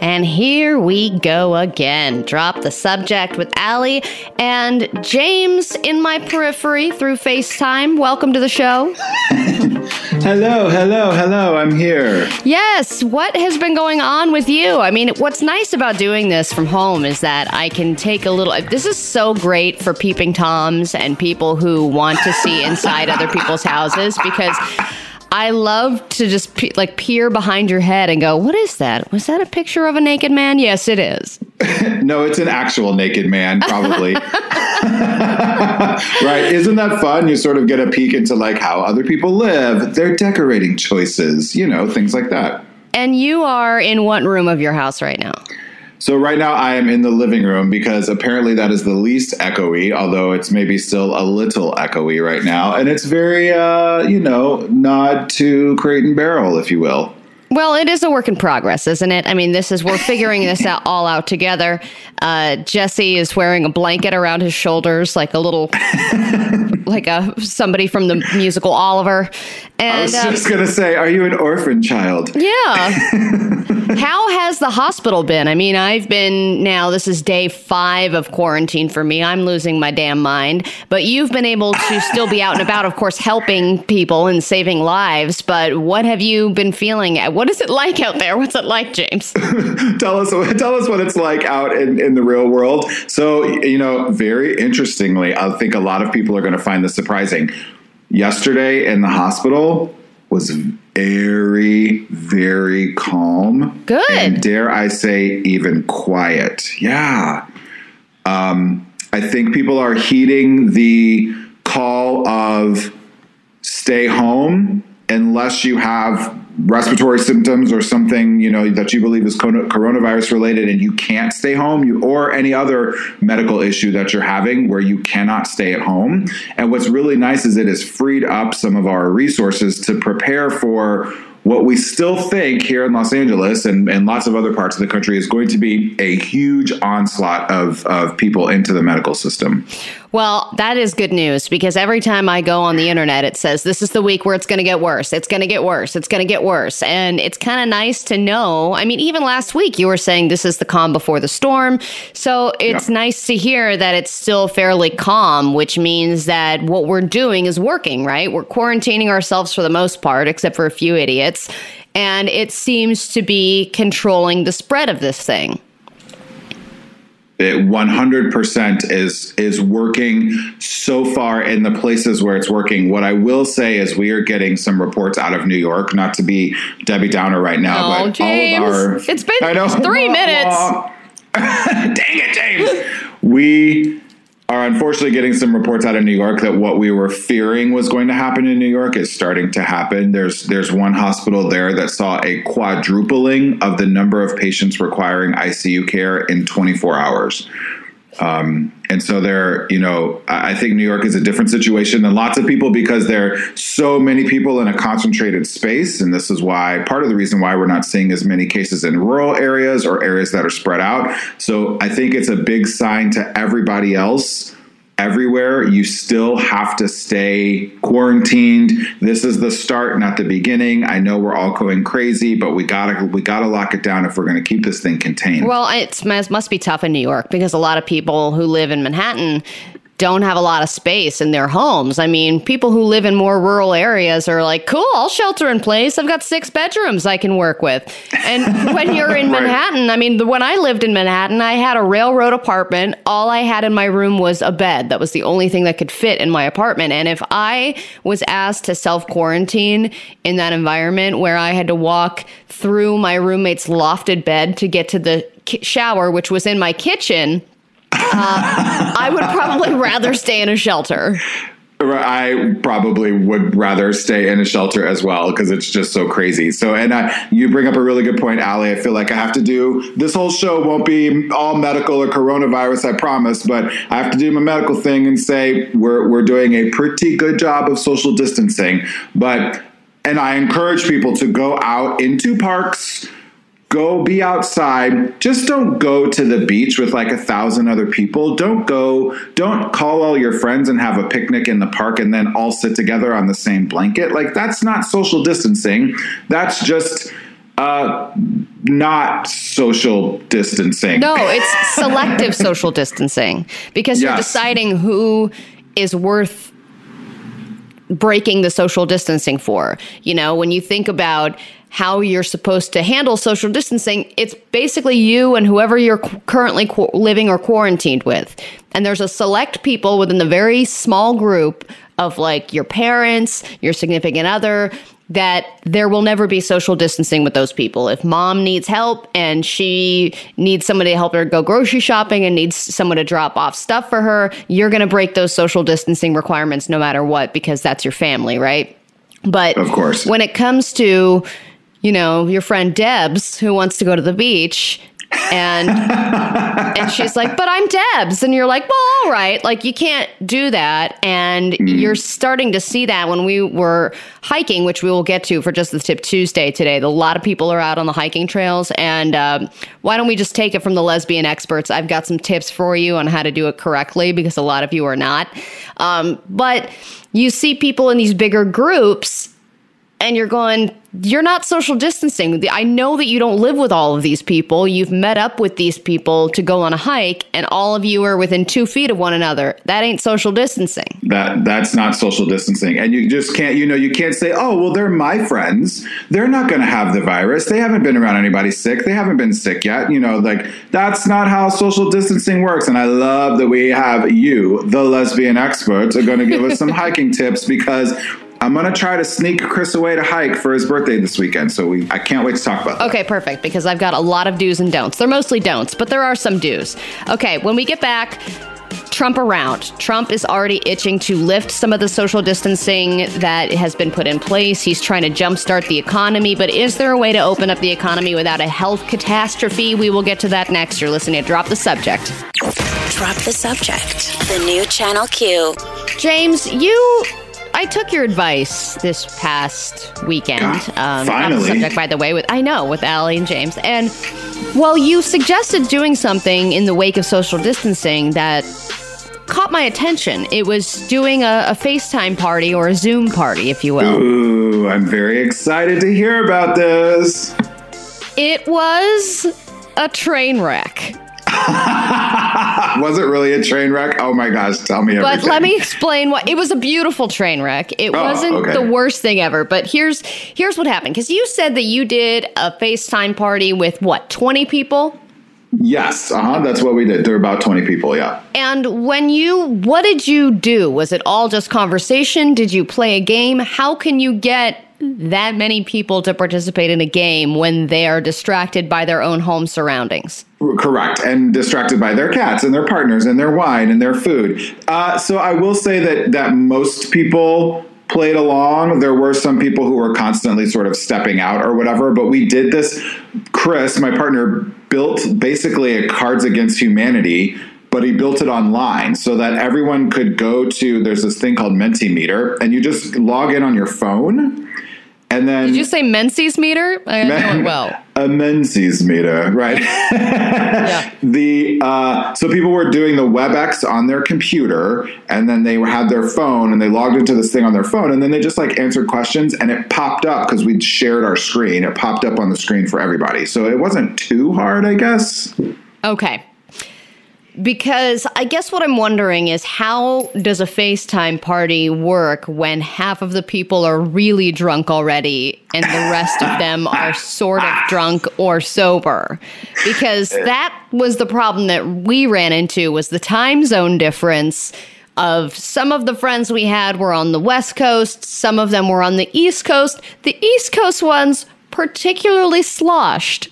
And here we go again. Drop the subject with Allie and James in my periphery through FaceTime. Welcome to the show. hello, hello, hello. I'm here. Yes. What has been going on with you? I mean, what's nice about doing this from home is that I can take a little. This is so great for peeping toms and people who want to see inside other people's houses because I love to just pe- like peer behind your head and go, "What is that? Was that a picture of a naked man?" Yes, it is. no, it's an actual naked man, probably. right? Isn't that fun? You sort of get a peek into like how other people live, their decorating choices, you know, things like that. And you are in what room of your house right now? So right now I am in the living room because apparently that is the least echoey, although it's maybe still a little echoey right now, and it's very, uh, you know, nod to Crate and Barrel, if you will. Well, it is a work in progress, isn't it? I mean, this is we're figuring this out all out together. Uh, Jesse is wearing a blanket around his shoulders, like a little, like a somebody from the musical Oliver. And, I was just um, gonna say, are you an orphan child? Yeah. How has the hospital been? I mean, I've been now. This is day five of quarantine for me. I'm losing my damn mind. But you've been able to still be out and about, of course, helping people and saving lives. But what have you been feeling? What is it like out there? What's it like, James? tell us. Tell us what it's like out in, in the real world. So, you know, very interestingly, I think a lot of people are going to find this surprising. Yesterday in the hospital was very, very calm. Good. And dare I say, even quiet. Yeah. Um, I think people are heeding the call of stay home unless you have respiratory symptoms or something you know that you believe is coronavirus related and you can't stay home you or any other medical issue that you're having where you cannot stay at home. And what's really nice is it has freed up some of our resources to prepare for what we still think here in Los Angeles and, and lots of other parts of the country is going to be a huge onslaught of, of people into the medical system. Well, that is good news because every time I go on the internet, it says this is the week where it's going to get worse. It's going to get worse. It's going to get worse. And it's kind of nice to know. I mean, even last week, you were saying this is the calm before the storm. So it's yeah. nice to hear that it's still fairly calm, which means that what we're doing is working, right? We're quarantining ourselves for the most part, except for a few idiots. And it seems to be controlling the spread of this thing. It 100% is is working so far in the places where it's working. What i will say is we are getting some reports out of new york not to be debbie downer right now oh, but james, all of our it's been I know, three minutes. Dang it james. We are unfortunately getting some reports out of New York that what we were fearing was going to happen in New York is starting to happen. There's there's one hospital there that saw a quadrupling of the number of patients requiring ICU care in 24 hours. Um, and so they're, you know, I think New York is a different situation than lots of people because there are so many people in a concentrated space. And this is why part of the reason why we're not seeing as many cases in rural areas or areas that are spread out. So I think it's a big sign to everybody else everywhere. You still have to stay quarantined. This is the start, not the beginning. I know we're all going crazy, but we gotta we gotta lock it down if we're going to keep this thing contained. Well, it must be tough in New York because a lot of people who live in Manhattan don't have a lot of space in their homes. I mean, people who live in more rural areas are like, cool, I'll shelter in place. I've got six bedrooms I can work with. And when you're in right. Manhattan, I mean, when I lived in Manhattan, I had a railroad apartment. All I had in my room was a bed. That was the only thing that could fit in my apartment. And if I was asked to self quarantine in that environment where I had to walk through my roommate's lofted bed to get to the shower, which was in my kitchen, uh, I would probably rather stay in a shelter. I probably would rather stay in a shelter as well because it's just so crazy. So, and uh, you bring up a really good point, Allie. I feel like I have to do this whole show won't be all medical or coronavirus, I promise, but I have to do my medical thing and say we're we're doing a pretty good job of social distancing. But and I encourage people to go out into parks go be outside just don't go to the beach with like a thousand other people don't go don't call all your friends and have a picnic in the park and then all sit together on the same blanket like that's not social distancing that's just Uh, not social distancing. No, it's selective social distancing because you're Yes. deciding who is worth breaking the social distancing for. You know, when you think about how you're supposed to handle social distancing, it's basically you and whoever you're cu- currently qu- living or quarantined with. And there's a select people within the very small group of like your parents, your significant other, that there will never be social distancing with those people. If mom needs help and she needs somebody to help her go grocery shopping and needs someone to drop off stuff for her, you're going to break those social distancing requirements no matter what because that's your family, right? But Of course. when it comes to, you know, your friend Debs who wants to go to the beach and and she's like, "But I'm Debs." And you're like, "Well, all right. Like you can't do that." And you're starting to see that when we were hiking, which we will get to for just the tip Tuesday today. A lot of people are out on the hiking trails and um, why don't we just take it from the lesbian experts? I've got some tips for you on how to do it correctly because a lot of you are not. Um, but you see people in these bigger groups and you're going, you're not social distancing. I know that you don't live with all of these people. You've met up with these people to go on a hike, and all of you are within two feet of one another. That ain't social distancing. That that's not social distancing, and you just can't. You know, you can't say, "Oh, well, they're my friends. They're not going to have the virus. They haven't been around anybody sick. They haven't been sick yet." You know, like that's not how social distancing works. And I love that we have you, the lesbian experts, are going to give us some hiking tips because. I'm gonna try to sneak Chris away to hike for his birthday this weekend, so we I can't wait to talk about that. Okay, perfect, because I've got a lot of do's and don'ts. They're mostly don'ts, but there are some do's. Okay, when we get back, Trump around. Trump is already itching to lift some of the social distancing that has been put in place. He's trying to jumpstart the economy, but is there a way to open up the economy without a health catastrophe? We will get to that next. You're listening to Drop the Subject. Drop the subject. The new Channel Q. James, you. I took your advice this past weekend. God, um, the finally. subject, by the way, with I know with Allie and James, and well, you suggested doing something in the wake of social distancing that caught my attention. It was doing a, a FaceTime party or a Zoom party, if you will. Ooh, I'm very excited to hear about this. It was a train wreck. Was it really a train wreck? Oh my gosh, tell me everything. But let me explain what it was a beautiful train wreck. It Oh, wasn't okay. the worst thing ever, but here's here's what happened cuz you said that you did a FaceTime party with what, 20 people? Yes, uh huh. That's what we did. There were about 20 people, yeah. And when you what did you do? Was it all just conversation? Did you play a game? How can you get that many people to participate in a game when they are distracted by their own home surroundings? Correct. And distracted by their cats and their partners and their wine and their food. Uh, so I will say that, that most people played along. There were some people who were constantly sort of stepping out or whatever, but we did this. Chris, my partner, built basically a Cards Against Humanity. But he built it online so that everyone could go to. There's this thing called Mentimeter, and you just log in on your phone, and then Did you say Menzies meter? I know it well. a Menzies meter, right? yeah. The uh, so people were doing the WebEx on their computer, and then they had their phone, and they logged into this thing on their phone, and then they just like answered questions, and it popped up because we'd shared our screen. It popped up on the screen for everybody, so it wasn't too hard, I guess. Okay. Because I guess what I'm wondering is how does a FaceTime party work when half of the people are really drunk already and the rest of them are sort of drunk or sober? Because that was the problem that we ran into was the time zone difference of some of the friends we had were on the West Coast, some of them were on the East Coast. The East Coast ones particularly sloshed.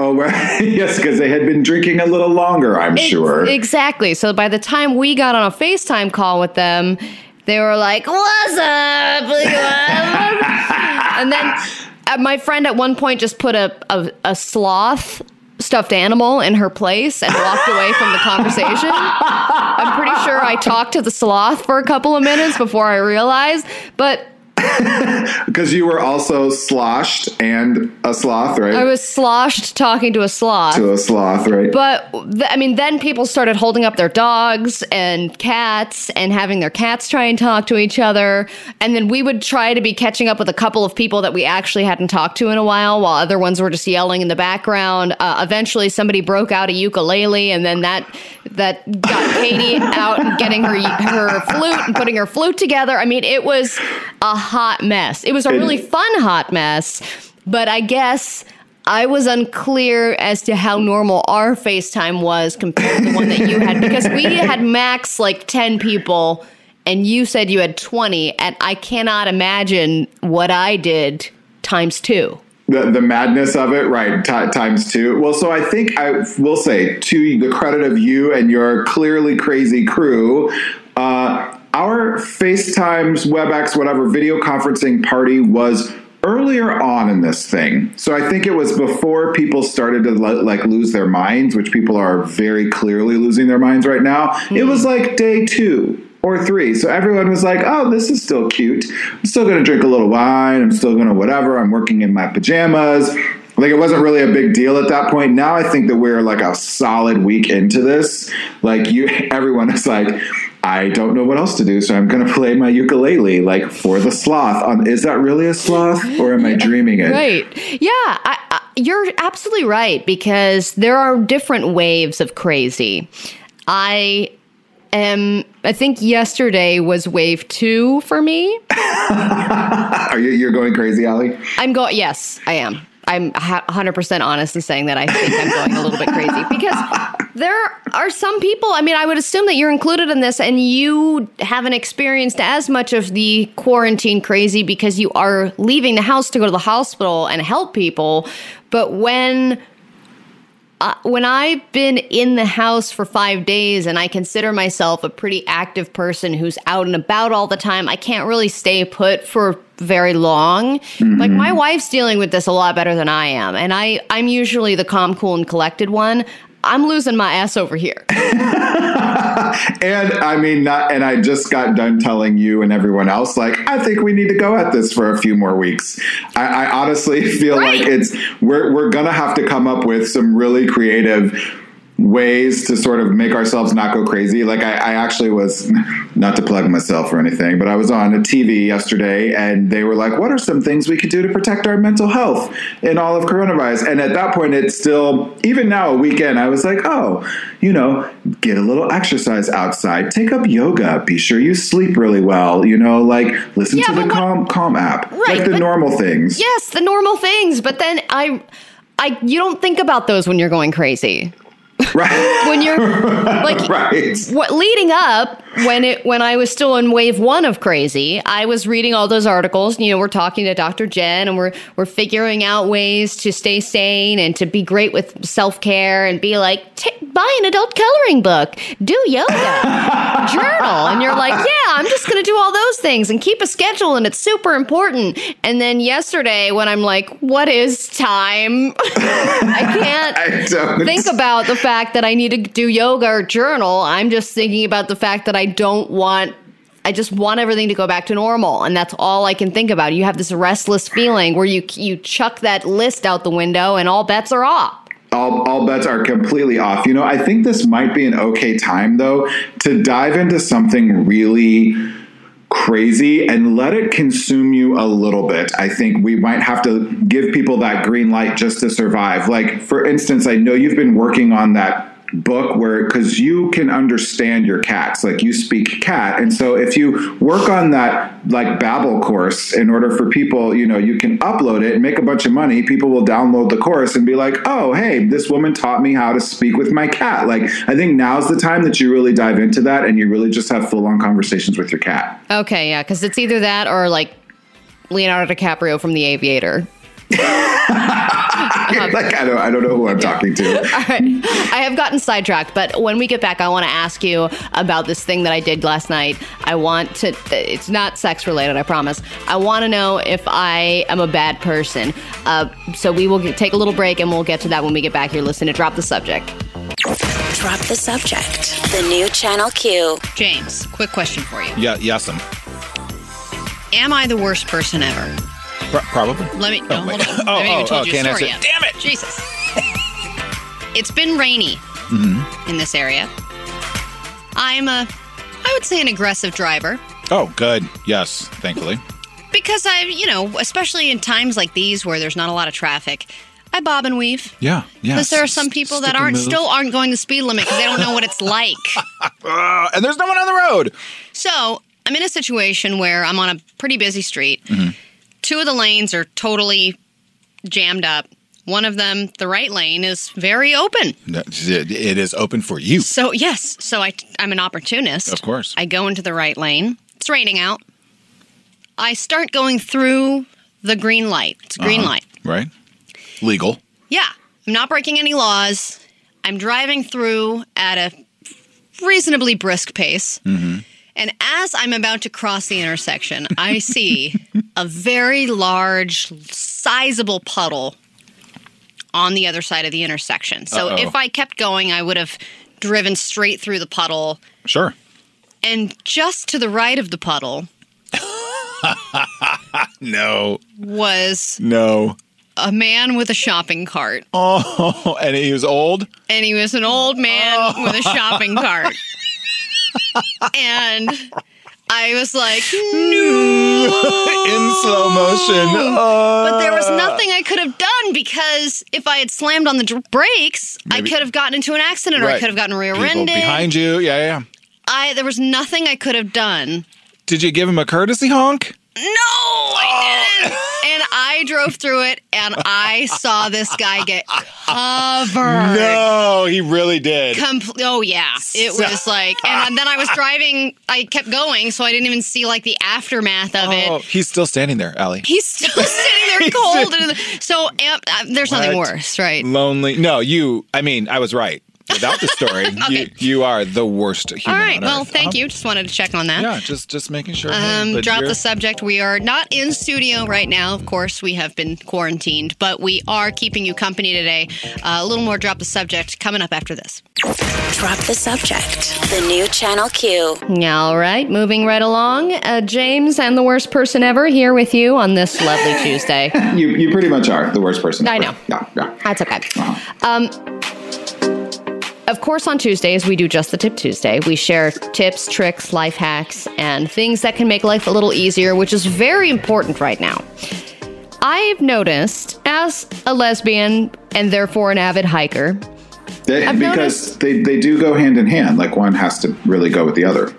Oh, right. yes, because they had been drinking a little longer, I'm Ex- sure. Exactly. So by the time we got on a FaceTime call with them, they were like, "What's up?" and then uh, my friend at one point just put a, a a sloth stuffed animal in her place and walked away from the conversation. I'm pretty sure I talked to the sloth for a couple of minutes before I realized, but Because you were also sloshed and a sloth, right? I was sloshed talking to a sloth. to a sloth, right? But I mean, then people started holding up their dogs and cats and having their cats try and talk to each other. And then we would try to be catching up with a couple of people that we actually hadn't talked to in a while, while other ones were just yelling in the background. Uh, eventually, somebody broke out a ukulele, and then that that got Katie out and getting her her flute and putting her flute together. I mean, it was a hot mess. It was a really fun hot mess, but I guess. I was unclear as to how normal our FaceTime was compared to the one that you had because we had max like 10 people and you said you had 20 and I cannot imagine what I did times 2. the, the madness of it, right? T- times two. Well, so I think I will say to the credit of you and your clearly crazy crew, uh, our FaceTimes, WebEx, whatever video conferencing party was earlier on in this thing. So I think it was before people started to like lose their minds, which people are very clearly losing their minds right now. It hmm. was like day two or three. So everyone was like, oh, this is still cute. I'm still going to drink a little wine. I'm still going to whatever. I'm working in my pajamas. Like it wasn't really a big deal at that point. Now I think that we're like a solid week into this. Like you, everyone is like, I don't know what else to do, so I'm going to play my ukulele like for the sloth. Um, is that really a sloth, or am I dreaming it? Right. Yeah, I, I, you're absolutely right because there are different waves of crazy. I am, I think yesterday was wave two for me. Are you you're going crazy, Allie? I'm going, yes, I am. I'm 100% honest in saying that I think I'm going a little bit crazy because there are some people, I mean, I would assume that you're included in this and you haven't experienced as much of the quarantine crazy because you are leaving the house to go to the hospital and help people. But when uh, when I've been in the house for five days and I consider myself a pretty active person who's out and about all the time, I can't really stay put for very long. Like my wife's dealing with this a lot better than I am, and I I'm usually the calm, cool, and collected one. I'm losing my ass over here. And I mean, not. And I just got done telling you and everyone else, like, I think we need to go at this for a few more weeks. I, I honestly feel Right. like it's we're we're gonna have to come up with some really creative ways to sort of make ourselves not go crazy. Like I, I actually was not to plug myself or anything, but I was on a TV yesterday and they were like, what are some things we could do to protect our mental health in all of coronavirus? And at that point, it's still, even now, a weekend, I was like, oh, you know, get a little exercise outside, take up yoga, be sure you sleep really well, you know, like listen Yeah, to the what- Calm, Calm app, Right, like the normal things. yes, the normal things, but then I I you don't think about those when you're going crazy. Right. When you're like right. what leading up when it when I was still in wave one of crazy, I was reading all those articles. You know, we're talking to Dr. Jen and we're we're figuring out ways to stay sane and to be great with self care and be like, "Ta- buy an adult coloring book, do yoga, journal, and you're like, yeah, I'm just gonna do all those things and keep a schedule, and it's super important. And then yesterday, when I'm like, what is time? I can't I think about the fact that I need to do yoga or journal. I'm just thinking about the fact that I don't want. I just want everything to go back to normal, and that's all I can think about. You have this restless feeling where you you chuck that list out the window, and all bets are off. all, all bets are completely off. You know, I think this might be an okay time, though, to dive into something really crazy and let it consume you a little bit. I think we might have to give people that green light just to survive. Like, for instance, I know you've been working on that book where because you can understand your cats like you speak cat. And so if you work on that like babel course in order for people you know you can upload it and make a bunch of money people will download the course and be like oh hey this woman taught me how to speak with my cat. Like i think now's the time that you really dive into that and you really just have full-on conversations with your cat. Okay, yeah, because it's either that or like Leonardo DiCaprio from The Aviator. like i don't i don't know who i'm talking to All right. I have gotten sidetracked, but when we get back, I want to ask you about this thing that I did last night. I want to, it's not sex related, I promise. I want to know if I am a bad person. Uh, so we will get, take a little break and we'll get to that when we get back here. Listen to Drop the Subject. Drop the subject. The new Channel Q. James, quick question for you. Yeah, yes'm. Am I the worst person ever? Pro- probably. Let me. No, wait. hold on. Oh, I haven't oh, even told oh, you can't a story answer. yet. Damn it. Jesus. it's been rainy Mm-hmm. in this area. I'm a, I would say, an aggressive driver Oh, good. Yes, thankfully. because I, you know, especially in times like these where there's not a lot of traffic, I bob and weave. Yeah, yeah. Because there are some people that aren't still aren't going the speed limit because they don't know what it's like. Uh, and there's no one on the road. So I'm in a situation where I'm on a pretty busy street. Mm-hmm. Two of the lanes are totally jammed up. One of them, the right lane, is very open. It is open for you. So yes, so I I'm an opportunist. Of course. I go into the right lane. It's raining out. I start going through the green light. It's a green Uh-huh. light. Right? Legal. Yeah, I'm not breaking any laws. I'm driving through at a reasonably brisk pace. And as I'm about to cross the intersection, I see a very large, sizable puddle on the other side of the intersection. So Uh-oh. if I kept going, I would have driven straight through the puddle. Sure. And just to the right of the puddle No. was No. a man with a shopping cart. Oh, and he was old. and he was an old man oh. with a shopping cart. and I was like, no. In slow motion. But there was Uh, nothing I could have done because if I had slammed on the brakes, I could have gotten into an accident or I could have gotten rear-ended. behind you. Yeah, yeah. I there was nothing I could have done. Did you give him a courtesy honk? No, I didn't. and I drove through it and I saw this guy get covered. No, he really did. Compl- oh yeah, it was like, and then I was driving. I kept going, so I didn't even see like the aftermath of Oh, it. he's still standing there, Allie. He's still sitting there cold. and so um, uh, there's nothing What? worse, right? Lonely. No, you. I mean, I was right. Without the story, you, you are the worst human. All right. on Well, earth. thank Uh-huh. you. Just wanted to check on that. Yeah, just just making sure. Um, but drop the subject. We are not in studio right now. Of course, we have been quarantined, but we are keeping you company today. Uh, a little more drop the subject coming up after this. Drop the subject. The new Channel Q. All right, moving right along. Uh, James and the worst person ever here with you on this lovely Tuesday. You you pretty much are the worst person. I ever. know. Yeah, yeah. That's okay. Um, of course, on Tuesdays, we do Just the Tip Tuesday. We share tips, tricks, life hacks, and things that can make life a little easier, which is very important right now. I've noticed, as a lesbian and therefore an avid hiker, They, because they, they do go hand in hand. Like one has to really go with the other.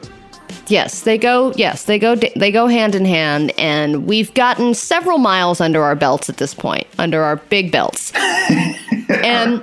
Yes, they go. Yes, they go. They go hand in hand, and we've gotten several miles under our belts at this point, under our big belts, and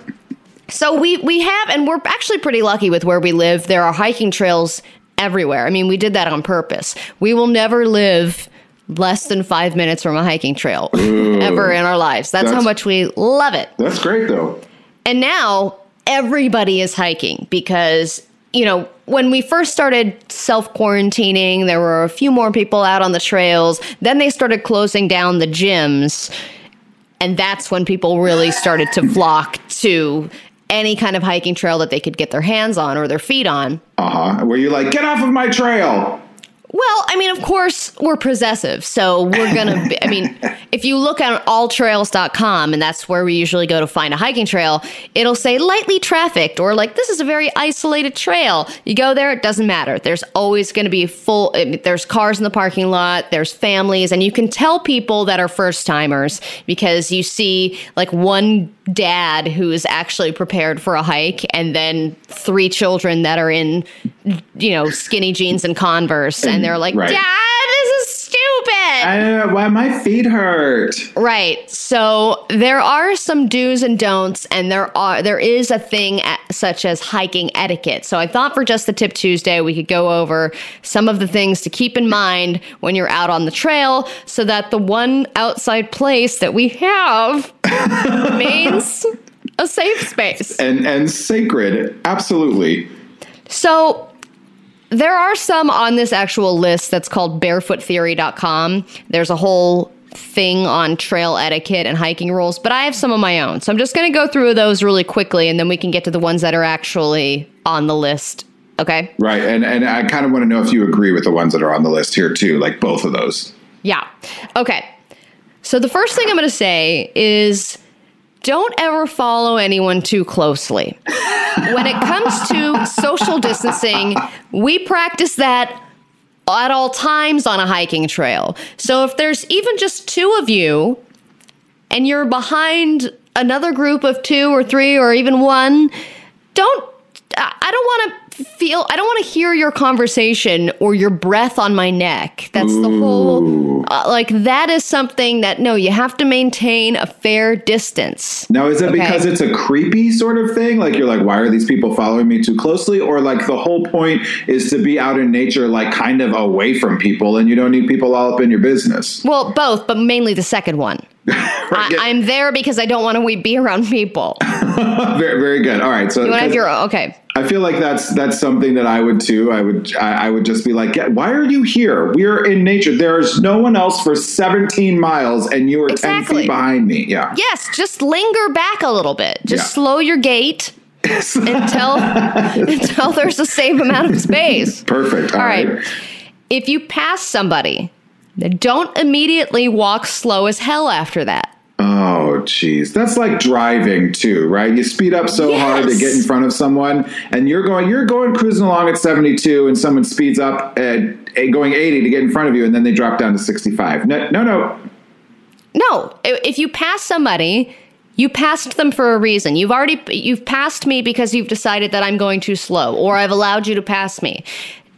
so we we have, and we're actually pretty lucky with where we live. There are hiking trails everywhere. I mean, we did that on purpose. We will never live less than five minutes from a hiking trail ever in our lives. That's, how much we love it. That's great though. And now everybody is hiking because, you know, when we first started self quarantining, there were a few more people out on the trails. Then they started closing down the gyms. And that's when people really started to flock to any kind of hiking trail that they could get their hands on or their feet on. Uh huh. Where you like get off of my trail. Well, I mean, of course, we're possessive. So we're going to, be I mean, if you look at alltrails.com, and that's where we usually go to find a hiking trail, it'll say lightly trafficked or like this is a very isolated trail. You go there, it doesn't matter. There's always going to be full, there's cars in the parking lot, there's families, and you can tell people that are first timers because you see like one dad who is actually prepared for a hike and then three children that are in you know skinny jeans and converse and they're like Right. dad this is stupid I don't know why my feet hurt. right so there are some do's and don'ts and there are there is a thing at, such as hiking etiquette so i thought for just the tip tuesday we could go over some of the things to keep in mind when you're out on the trail so that the one outside place that we have remains a safe space And and sacred, absolutely. So there are some on this actual list that's called barefoottheory.com. There's a whole thing on trail etiquette and hiking rules, but I have some of my own. So I'm just going to go through those really quickly and then we can get to the ones that are actually on the list. Okay? Right. And and I kind of want to know if you agree with the ones that are on the list here too, like both of those. Yeah. Okay. So the first thing I'm going to say is don't ever follow anyone too closely. when it comes to social distancing, we practice that at all times on a hiking trail. So if there's even just two of you and you're behind another group of two or three or even one, don't I don't want to feel I don't want to hear your conversation or your breath on my neck. That's the whole uh, like that is something that no, you have to maintain a fair distance. Now, is it Okay. because it's a creepy sort of thing? Like you're like, why are these people following me too closely? Or like the whole point is to be out in nature, like kind of away from people, and you don't need people all up in your business. Well, both, but mainly the second one. I, yeah. I'm there because I don't want to be around people. very, very good. All right, so You want to have your okay. I feel like that's that's something that I would too. I would I, I would just be like, yeah, why are you here? We're in nature. There's no one else for 17 miles, and you are 10 Exactly. feet behind me. Yeah. Yes, just linger back a little bit. Just Yeah. slow your gait until until there's the same amount of space. Perfect. All right. right. If you pass somebody, don't immediately walk slow as hell after that. Oh, jeez. That's like driving too, right? You speed up so hard to get in front of someone, and you're going, you're going cruising along at 72, and someone speeds up at, at going 80 to get in front of you, and then they drop down to 65. No, no, no. No, if you pass somebody, you passed them for a reason. You've already you've passed me because you've decided that I'm going too slow or I've allowed you to pass me.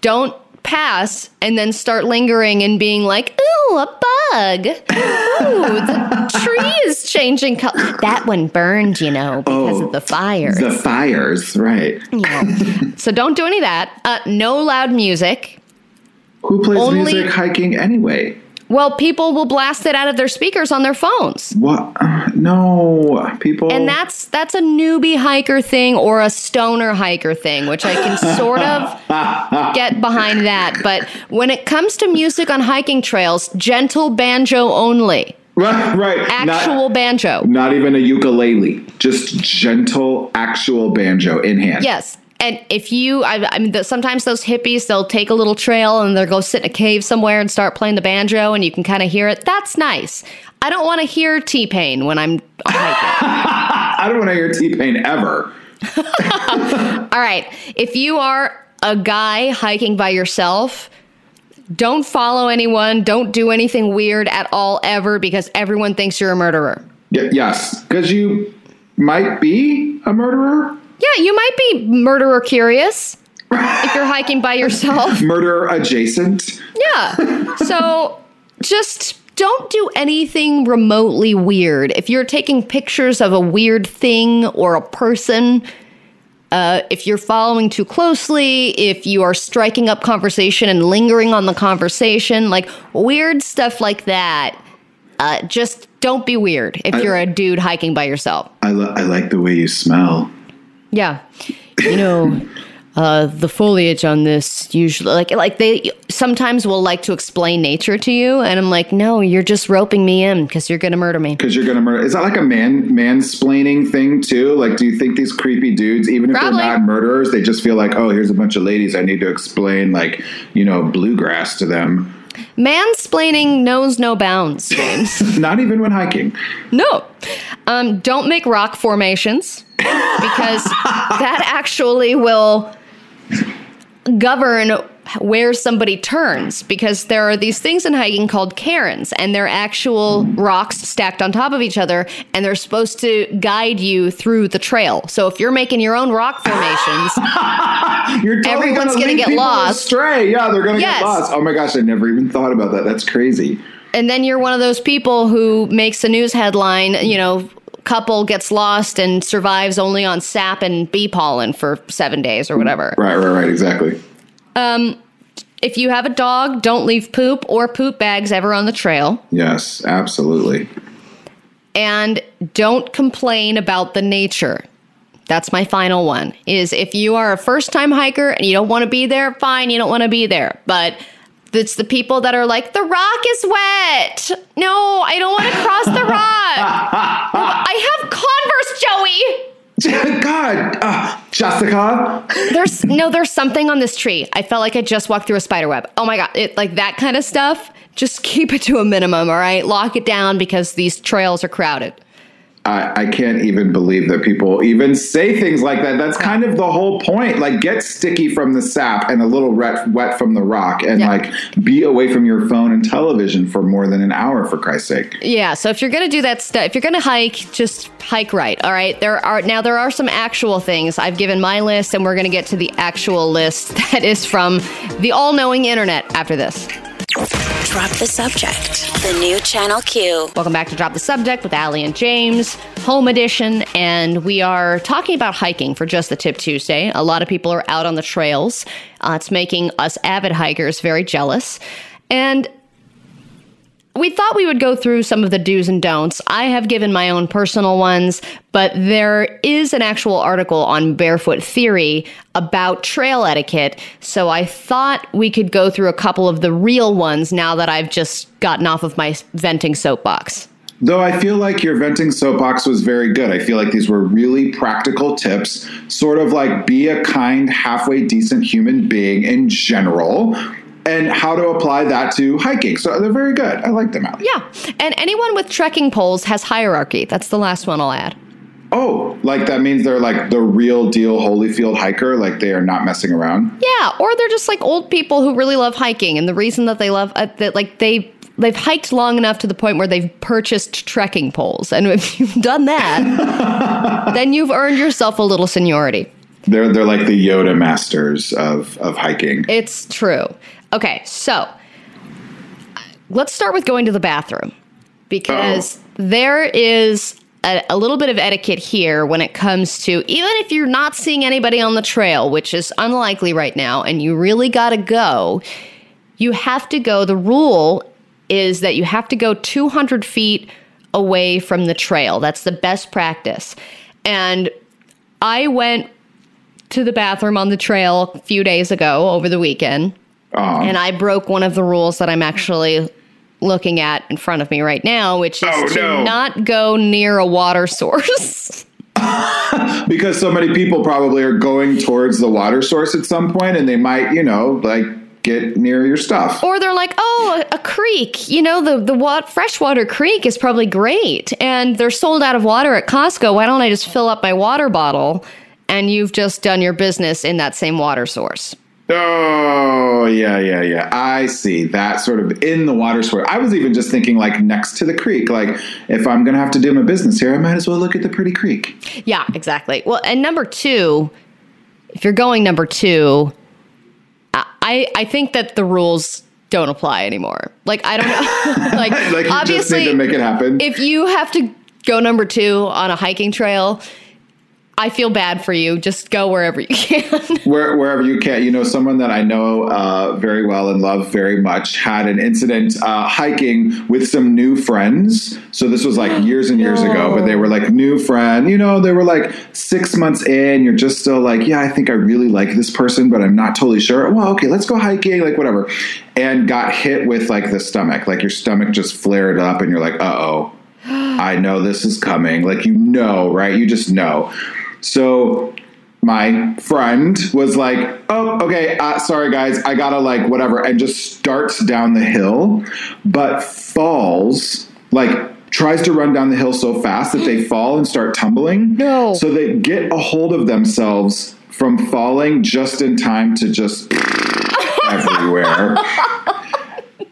Don't pass and then start lingering and being like, "Ooh, a bug. Ooh, the tree is changing color. That one burned, you know, because Oh, of the fires." The fires, right? Yeah. so don't do any of that. Uh, no loud music. Who plays Only- music hiking anyway? Well, people will blast it out of their speakers on their phones. What? No, people. And that's that's a newbie hiker thing or a stoner hiker thing, which I can sort of get behind that. But when it comes to music on hiking trails, gentle banjo only. right, right. Actual Not, banjo. not even a ukulele, just gentle, actual banjo in hand. Yes. And if you, I, I mean, the, sometimes those hippies, they'll take a little trail and they'll go sit in a cave somewhere and start playing the banjo, and you can kind of hear it. That's nice. I don't want to hear T Pain when I'm hiking. I don't want to hear T Pain ever. All right. If you are a guy hiking by yourself, don't follow anyone. Don't do anything weird at all ever because everyone thinks you're a murderer. Y- yes, because you might be a murderer. Yeah, you might be murderer curious if you're hiking by yourself. Murderer adjacent. Yeah. So just don't do anything remotely weird. If you're taking pictures of a weird thing or a person, uh, if you're following too closely, if you are striking up conversation and lingering on the conversation, like weird stuff like that, uh, just don't be weird if you're a dude hiking by yourself. I, li- I like the way you smell. Yeah. You know, uh, the foliage on this usually like like they sometimes will like to explain nature to you and I'm like, "No, you're just roping me in because you're going to murder me." Because you're gonna murder. Is that like a man mansplaining thing too? Like, do you think these creepy dudes, even if Probably. they're not murderers, they just feel like, oh, here's a bunch of ladies, I need to explain like, you know, bluegrass to them. Mansplaining knows no bounds, James. Not even when hiking. no. Um, don't make rock formations because that actually will govern where somebody turns because there are these things in hiking called cairns and they're actual rocks stacked on top of each other and they're supposed to guide you through the trail. So if you're making your own rock formations, You're totally Everyone's gonna gonna lead get lost. Astray. Yeah, they're gonna Yes. get lost. Oh my gosh, I never even thought about that. That's crazy. and then you're one of those people who makes a news headline, you know, couple gets lost and survives only on sap and bee pollen for 7 days or whatever. Right, right, right. Exactly. Um, if you have a dog, don't leave poop or poop bags ever on the trail. Yes, absolutely. and don't complain about the nature. That's my final one. Is if you are a first-time hiker and you don't want to be there, fine, you don't want to be there. But it's the people that are like, the rock is wet. No, I don't want to cross the rock. I have Converse, Joey. God, uh, Jessica. There's no, there's something on this tree. I felt like I just walked through a spider web. Oh my god, it like that kind of stuff. Just keep it to a minimum, all right? Lock it down because these trails are crowded. I, I can't even believe that people even say things like that. That's kind of the whole point. Like, get sticky from the sap and a little wet, wet from the rock, and Yeah. like be away from your phone and television for more than an hour, for Christ's sake. Yeah, so if you're gonna do that stuff, if you're gonna hike, just hike right. All right. There are now there are some actual things. I've given my list, and we're gonna get to the actual list that is from the all-knowing internet after this. Drop the subject. The new Channel Q. Welcome back to Drop the Subject with Allie and James, home edition, and we are talking about hiking for just the Tip Tuesday. A lot of people are out on the trails. Uh, it's making us avid hikers very jealous, and we thought we would go through some of the do's and don'ts. I have given my own personal ones, but there is an actual article on Barefoot Theory about trail etiquette. So I thought we could go through a couple of the real ones now that I've just gotten off of my venting soapbox. Though I feel like your venting soapbox was very good. I feel like these were really practical tips, sort of like be a kind, halfway decent human being in general, and how to apply that to hiking. So they're very good. I like them out. Yeah. And anyone with trekking poles has hierarchy. That's the last one I'll add. Oh, like that means they're like the real deal Holyfield hiker, like they are not messing around. Yeah, or they're just like old people who really love hiking, and the reason that they love uh, that like they they've hiked long enough to the point where they've purchased trekking poles, and if you've done that, then you've earned yourself a little seniority. They're they're like the Yoda masters of of hiking. It's true. Okay, so let's start with going to the bathroom because oh. there is a, a little bit of etiquette here when it comes to even if you're not seeing anybody on the trail, which is unlikely right now, and you really got to go, you have to go. The rule is that you have to go 200 feet away from the trail. That's the best practice. And I went to the bathroom on the trail a few days ago over the weekend Aw. and I broke one of the rules that I'm actually looking at in front of me right now, which is Oh, to no. not go near a water source. because so many people probably are going towards the water source at some point and they might, you know, like get near your stuff. or they're like, "Oh, a, a creek. You know, the the wat- freshwater creek is probably great, and they're sold out of water at Costco. Why don't I just fill up my water bottle?" And you've just done your business in that same water source. Oh, yeah, yeah, yeah. I see. That sort of in the water source. I was even just thinking like next to the creek. Like if I'm going to have to do my business here, I might as well look at the pretty creek. Yeah, exactly. Well, and number two, if you're going number two, I I think that the rules don't apply anymore. Like I don't know. like, Like obviously, need to make it happen. if you have to go number two on a hiking trail, I feel bad for you. Just go wherever you can. Where, wherever you can. You know, someone that I know uh, very well and love very much had an incident uh, hiking with some new friends. So this was like years and years ago, but they were like new friend. You know, they were like six months in. You're just still like, yeah, I think I really like this person, but I'm not totally sure. Well, okay, let's go hiking, like whatever. And got hit with like the stomach, like your stomach just flared up, and you're like, uh oh. I know this is coming. Like, you know, right? You just know. So my friend was like, oh, okay, uh, sorry guys, I gotta like whatever, and just starts down the hill, but falls, like, tries to run down the hill so fast that they fall and start tumbling. No. So they get a hold of themselves from falling just in time to just everywhere.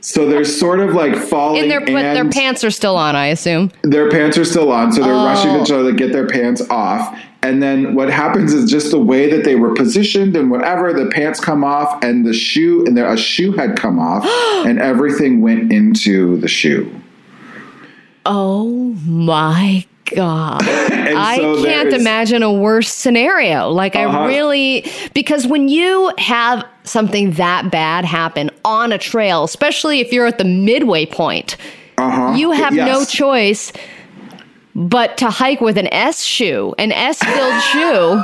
So they're sort of like falling In their but their pants are still on, I assume. their pants are still on, so they're rushing Oh. each other to get their pants off. And then what happens is just the way that they were positioned and whatever, the pants come off, and the shoe and there, a shoe had come off, and everything went into the shoe. Oh my god. I so can't is- imagine a worse scenario. Like Uh-huh. I really because when you have something that bad happen on a trail, especially if you're at the midway point, Uh-huh. you have no choice but to hike with an S shoe, an S filled shoe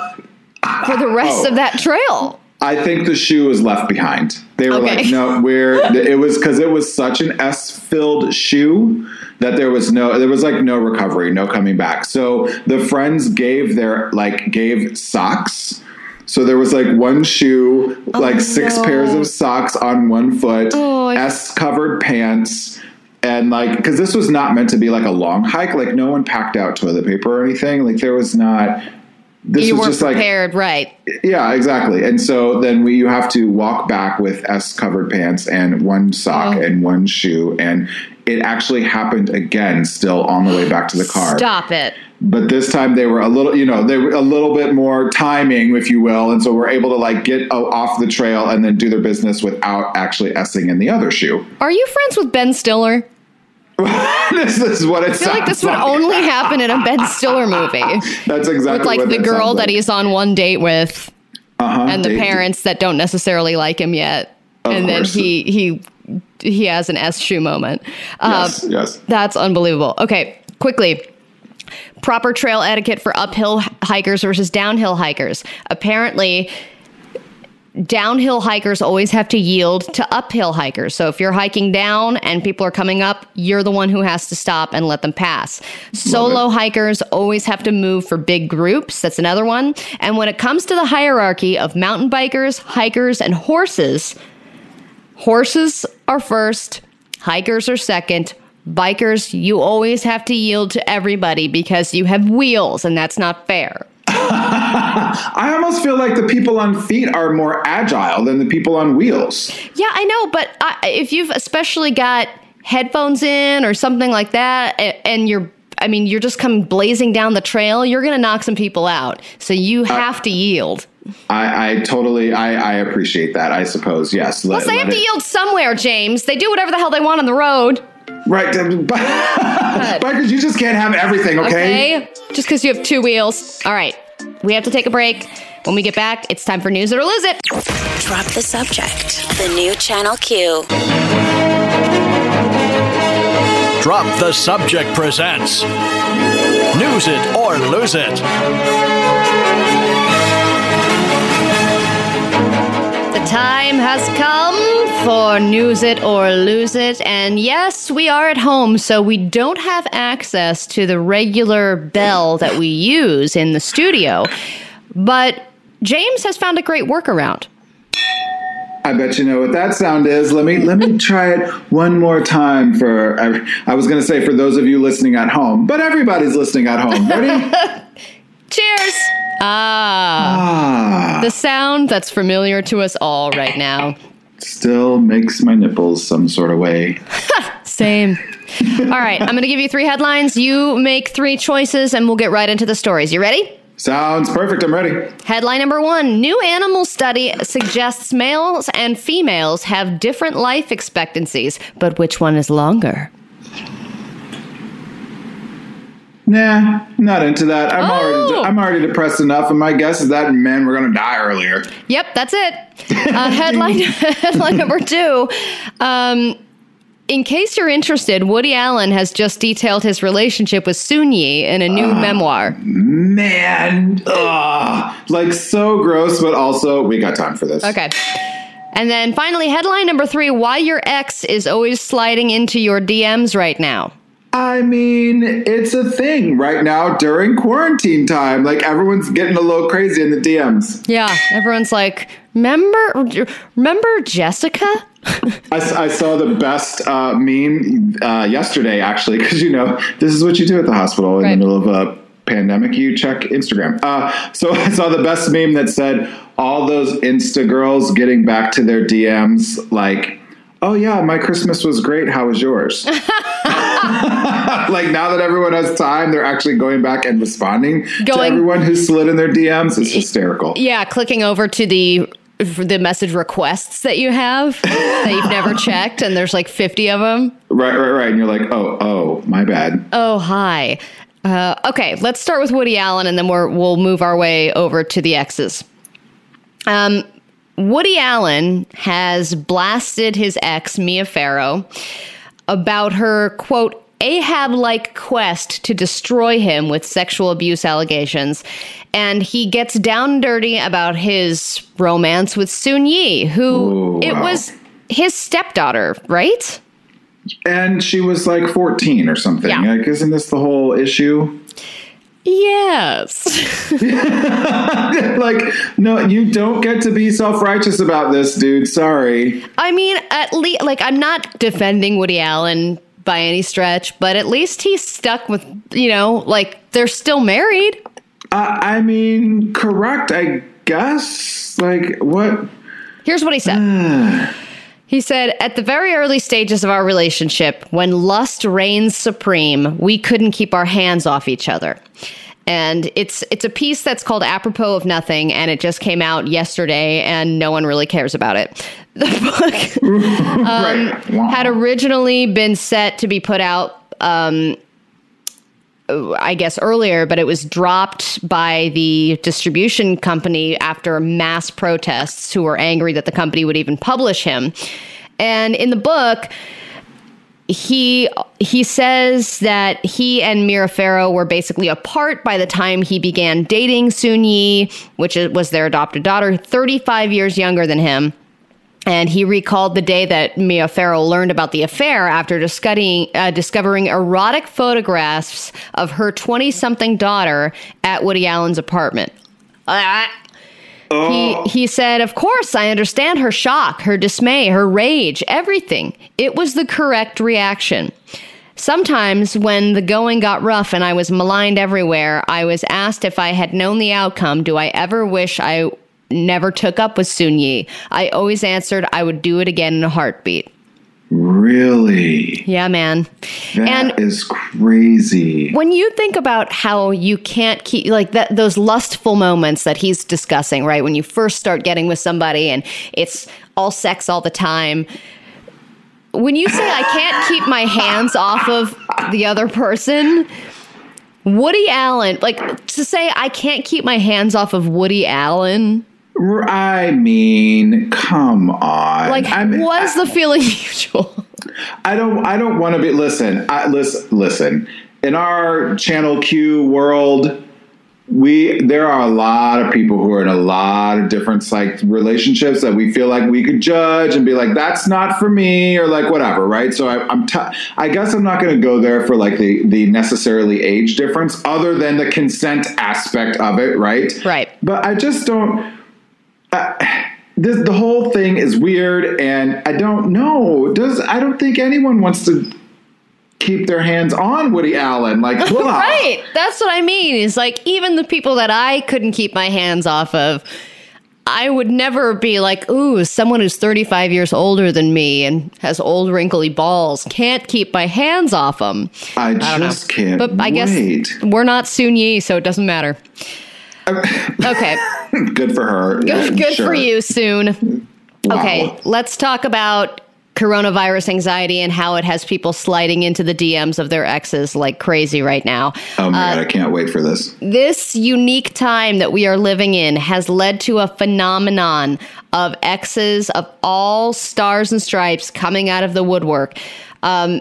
for the rest Oh. of that trail. I think the shoe was left behind. They were Okay. like, no, we're. It was because it was such an S-filled shoe that there was no, there was like no recovery, no coming back. So the friends gave their like gave socks. So there was like one shoe, oh, like six no. pairs of socks on one foot, Oh, I- S-covered pants. And like, because this was not meant to be like a long hike, like no one packed out toilet paper or anything. Like there was not. This you was just like prepared, right? yeah, exactly. And so then we, you have to walk back with S covered pants and one sock Oh. and one shoe. And it actually happened again, still on the way back to the car. Stop it. But this time they were a little, you know, they were a little bit more timing, if you will. And so we're able to like get off the trail and then do their business without actually S'ing in the other shoe. Are you friends with Ben Stiller? this is what it I feel like this would only happen in a Ben Stiller movie. That's exactly With like what the girl sounds that like. he's on one date with uh-huh. and the parents that don't necessarily like him yet. Of and then he he he has an S shoe moment. Um, Yes, yes. That's unbelievable. Okay, quickly. Proper trail etiquette for uphill hikers versus downhill hikers. Apparently, downhill hikers always have to yield to uphill hikers. So if you're hiking down and people are coming up, you're the one who has to stop and let them pass. Solo hikers always have to move for big groups. That's another one. And when it comes to the hierarchy of mountain bikers, hikers, and horses, horses are first, hikers are second. Bikers, you always have to yield to everybody because you have wheels, and that's not fair. I almost feel like the people on feet are more agile than the people on wheels. Yeah, I know, but I, if you've especially got headphones in or something like that, and you're, I mean, you're just coming blazing down the trail, you're going to knock some people out. So you uh, have to yield. I, I totally, I, I appreciate that. I suppose, yes. Let- Plus, they have to yield somewhere, James. They do whatever the hell they want on the road. Right, bikers, you just can't have everything, okay? Okay? Just because you have two wheels. All right. We have to take a break. When we get back, it's time for news it or lose it. Drop the subject. The new Channel Q. Drop the Subject presents News It or Lose It. The time has come for News It or Lose It. And yes, we are at home, so we don't have access to the regular bell that we use in the studio. But James has found a great workaround. I bet you know what that sound is. Let me let me try it one more time for. I, I was going to say for those of you listening at home, but everybody's listening at home. Ready? Cheers! Ah, ah, the sound that's familiar to us all right now. Still makes my nipples some sort of way. Same. All right, I'm going to give you three headlines. You make three choices, and we'll get right into the stories. You ready? Sounds perfect. I'm ready. Headline number one New animal study suggests males and females have different life expectancies, but which one is longer? Nah, not into that. I'm Oh. already I'm already depressed enough, and my guess is that men were going to die earlier. Yep, that's it. Uh, headline, headline number two. Um, in case you're interested, Woody Allen has just detailed his relationship with Soon Yi in a new memoir. Man, ugh, like so gross, but also we got time for this. Okay. And then finally, headline number three why your ex is always sliding into your DMs right now. I mean, it's a thing right now during quarantine time. Like everyone's getting a little crazy in the DMs. Yeah, everyone's like, remember, remember Jessica? I saw the best uh, meme uh, yesterday, actually, because you know this is what you do at the hospital in Right. the middle of a pandemic. You check Instagram. Uh, so I saw the best meme that said all those Insta girls getting back to their DMs, like, "Oh yeah, my Christmas was great. How was yours?" like now that everyone has time, they're actually going back and responding to everyone who slid in their DMs. It's hysterical. Yeah, clicking over to the the message requests that you have that you've never checked, and there's like 50 of them. Right, right, right. And you're like, "Oh, oh, my bad." Oh, hi. Uh, okay, let's start with Woody Allen, and then we're, we'll move our way over to the X's. Um, Woody Allen has blasted his ex, Mia Farrow, about her, quote, Ahab like quest to destroy him with sexual abuse allegations. And he gets down dirty about his romance with Soon Yi, who Ooh, it wow. was his stepdaughter, right? And she was like 14 or something. Yeah. Like, isn't this the whole issue? Yes. like, no, you don't get to be self righteous about this, dude. Sorry. I mean, at least, like, I'm not defending Woody Allen by any stretch, but at least he's stuck with, you know, like, they're still married. Uh, I mean, correct, I guess. Like, what? Here's what he said. He said, At the very early stages of our relationship, when lust reigns supreme, we couldn't keep our hands off each other. And it's it's a piece that's called Apropos of Nothing, and it just came out yesterday, and no one really cares about it. The book right. Wow. Um, had originally been set to be put out um I guess earlier, but it was dropped by the distribution company after mass protests who were angry that the company would even publish him. And in the book, he he says that he and Mia Farrow were basically apart by the time he began dating Soon Yi, which was their adopted daughter, 35 years younger than him. And he recalled the day that Mia Farrow learned about the affair after discussing, uh, discovering erotic photographs of her 20 something daughter at Woody Allen's apartment. Ah. He, he said, Of course, I understand her shock, her dismay, her rage, everything. It was the correct reaction. Sometimes, when the going got rough and I was maligned everywhere, I was asked if I had known the outcome, do I ever wish I never took up with Soon Yi? I always answered I would do it again in a heartbeat. Really? Yeah, man. That is and crazy. when you think about how you can't keep like that those lustful moments that he's discussing, right? When you first start getting with somebody and it's all sex all the time. When you say I can't keep my hands off of the other person, Woody Allen, like to say I can't keep my hands off of Woody Allen, I mean, come on. like I mean, was the feeling mutual? I don't. I don't want to be. Listen. I, listen. Listen. In our Channel Q world, we there are a lot of people who are in a lot of different like relationships that we feel like we could judge and be like, that's not for me, or like whatever, right? So I, I'm. T- I guess I'm not going to go there for like the the necessarily age difference, other than the consent aspect of it, right? Right. But I just don't. This the whole thing is weird and i don't know does i don't think anyone wants to keep their hands on woody allen like. Right. That's what I mean. Is like even the people that I couldn't keep my hands off of, I would never be like, ooh, someone who's 35 years older than me and has old wrinkly balls can't keep my hands off them. i know. just can't But I guess we're not Soon Yi, so it doesn't matter. Okay. good for her Yeah, Good, good sure. for you, Soon. Wow. Okay, let's talk about coronavirus anxiety and how it has people sliding into the DMs of their exes like crazy right now. oh my Uh, god i can't wait for this this unique time that we are living in has led to a phenomenon of exes of all stars and stripes coming out of the woodwork. Um,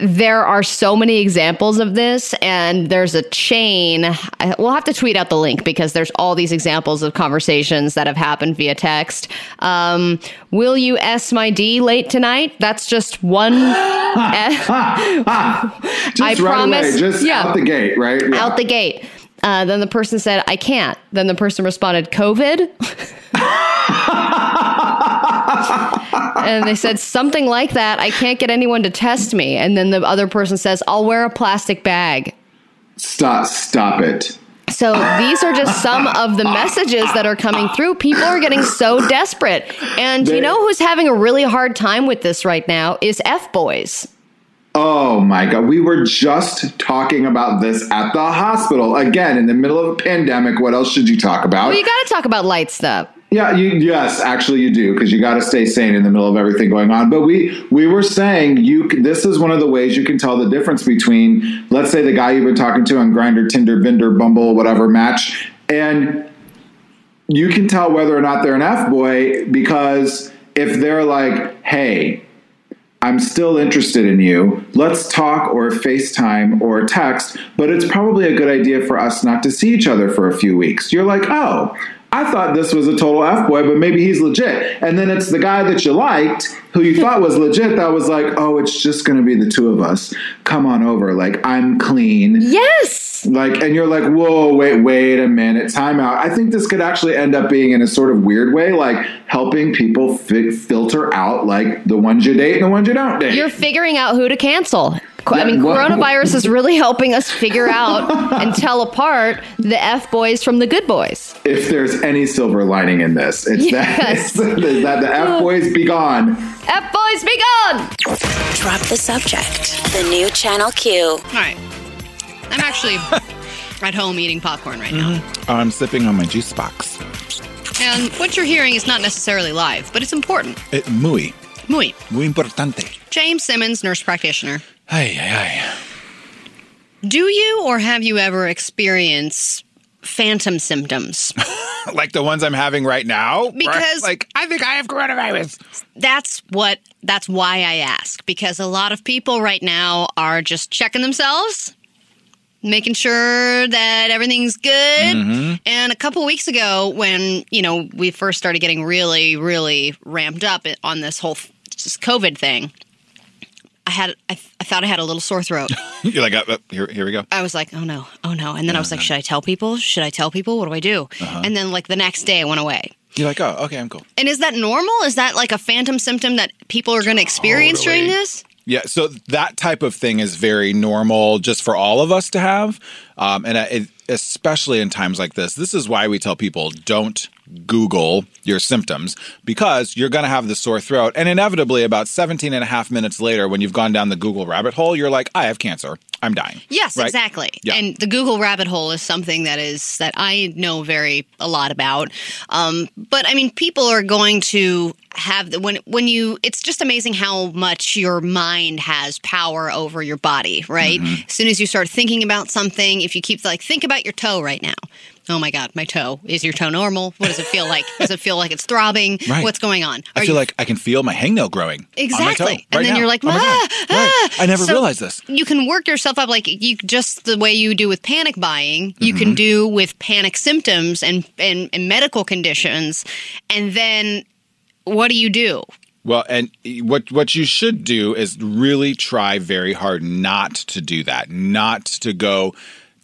there are so many examples of this, and there's a chain. I, we'll have to tweet out the link because there's all these examples of conversations that have happened via text. Um, will you S my D late tonight? That's just one. just I right promise- away just yeah. out the gate right Yeah. out the gate. Uh, then the person said, I can't. Then the person responded, COVID. and they said something like that. I can't get anyone to test me. And then the other person says, I'll wear a plastic bag. stop stop it So these are just some of the messages that are coming through. People are getting so desperate. And you know who's having a really hard time with this right now is F Boys. Oh my God. We were just talking about this at the hospital. Again, in the middle of a pandemic, what else should you talk about? Well, you got to talk about light stuff. Yeah, you, yes, actually you do, because you got to stay sane in the middle of everything going on. But we we were saying you this is one of the ways you can tell the difference between, let's say, the guy you've been talking to on Grindr, Tinder, Binder, Bumble, whatever match, and you can tell whether or not they're an F boy because if they're like, hey, I'm still interested in you. Let's talk or FaceTime or text, but it's probably a good idea for us not to see each other for a few weeks. You're like, oh, I thought this was a total F boy, but maybe he's legit. And then it's the guy that you liked, who you thought was legit, that was like, oh, it's just going to be the two of us. Come on over. Like, I'm clean. Yes. Like, and you're like, whoa, wait, wait a minute, time out. I think this could actually end up being in a sort of weird way, like helping people fi- filter out like the ones you date and the ones you don't date. You're figuring out who to cancel. Qu- I mean, well- coronavirus is really helping us figure out and tell apart the F boys from the good boys. if there's any silver lining in this, it's Yes. that, is that the F boys be gone. F boys, be gone! Drop the subject. The new Channel Q. All right. I'm actually at home eating popcorn right now. Mm-hmm. I'm sipping on my juice box. And what you're hearing is not necessarily live, but it's important. It, muy, Muy. muy importante. James Simmons, nurse practitioner. Ay, ay, ay. Do you or have you ever experienced phantom symptoms? Like the ones I'm having right now? Because- like, I think I have coronavirus. that's what that's why I ask because a lot of people right now are just checking themselves making sure that everything's good mm-hmm. and a couple weeks ago when you know we first started getting really really ramped up on this whole just covid thing I had I, I thought I had a little sore throat. You're like, uh, uh, here, here we go. I was like, oh no, oh no. And then I was like, should I tell people? Should I tell people? What do I do? And then like the next day it went away. You're like, oh, okay, I'm cool. And is that normal? Is that like a phantom symptom that people are going to experience during this? Yeah, so that type of thing is very normal just for all of us to have. Um, and it, especially in times like this, this is why we tell people don't Google your symptoms because you're going to have the sore throat. And inevitably, about 17 and a half minutes later, when you've gone down the Google rabbit hole, you're like, I have cancer. I'm dying. Yes, Right? exactly. Yeah. And the Google rabbit hole is something that is that I know very a lot about. Um, but I mean, people are going to have the, when when you. It's just amazing how much your mind has power over your body. Right. Mm-hmm. As soon as you start thinking about something, if you keep like think about your toe right now. Oh my God, my toe. Is your toe normal? What does it feel like? does it feel like it's throbbing? Right. What's going on? I feel you like I can feel my hangnail growing. on my toe Exactly. right and then now. you're like, Oh my ah, Right. ah. I never So realized this. You can work yourself up like you just the way you do with panic buying, you Mm-hmm. can do with panic symptoms and, and, and medical conditions. And then what do you do? Well, and what what you should do is really try very hard not to do that, not to go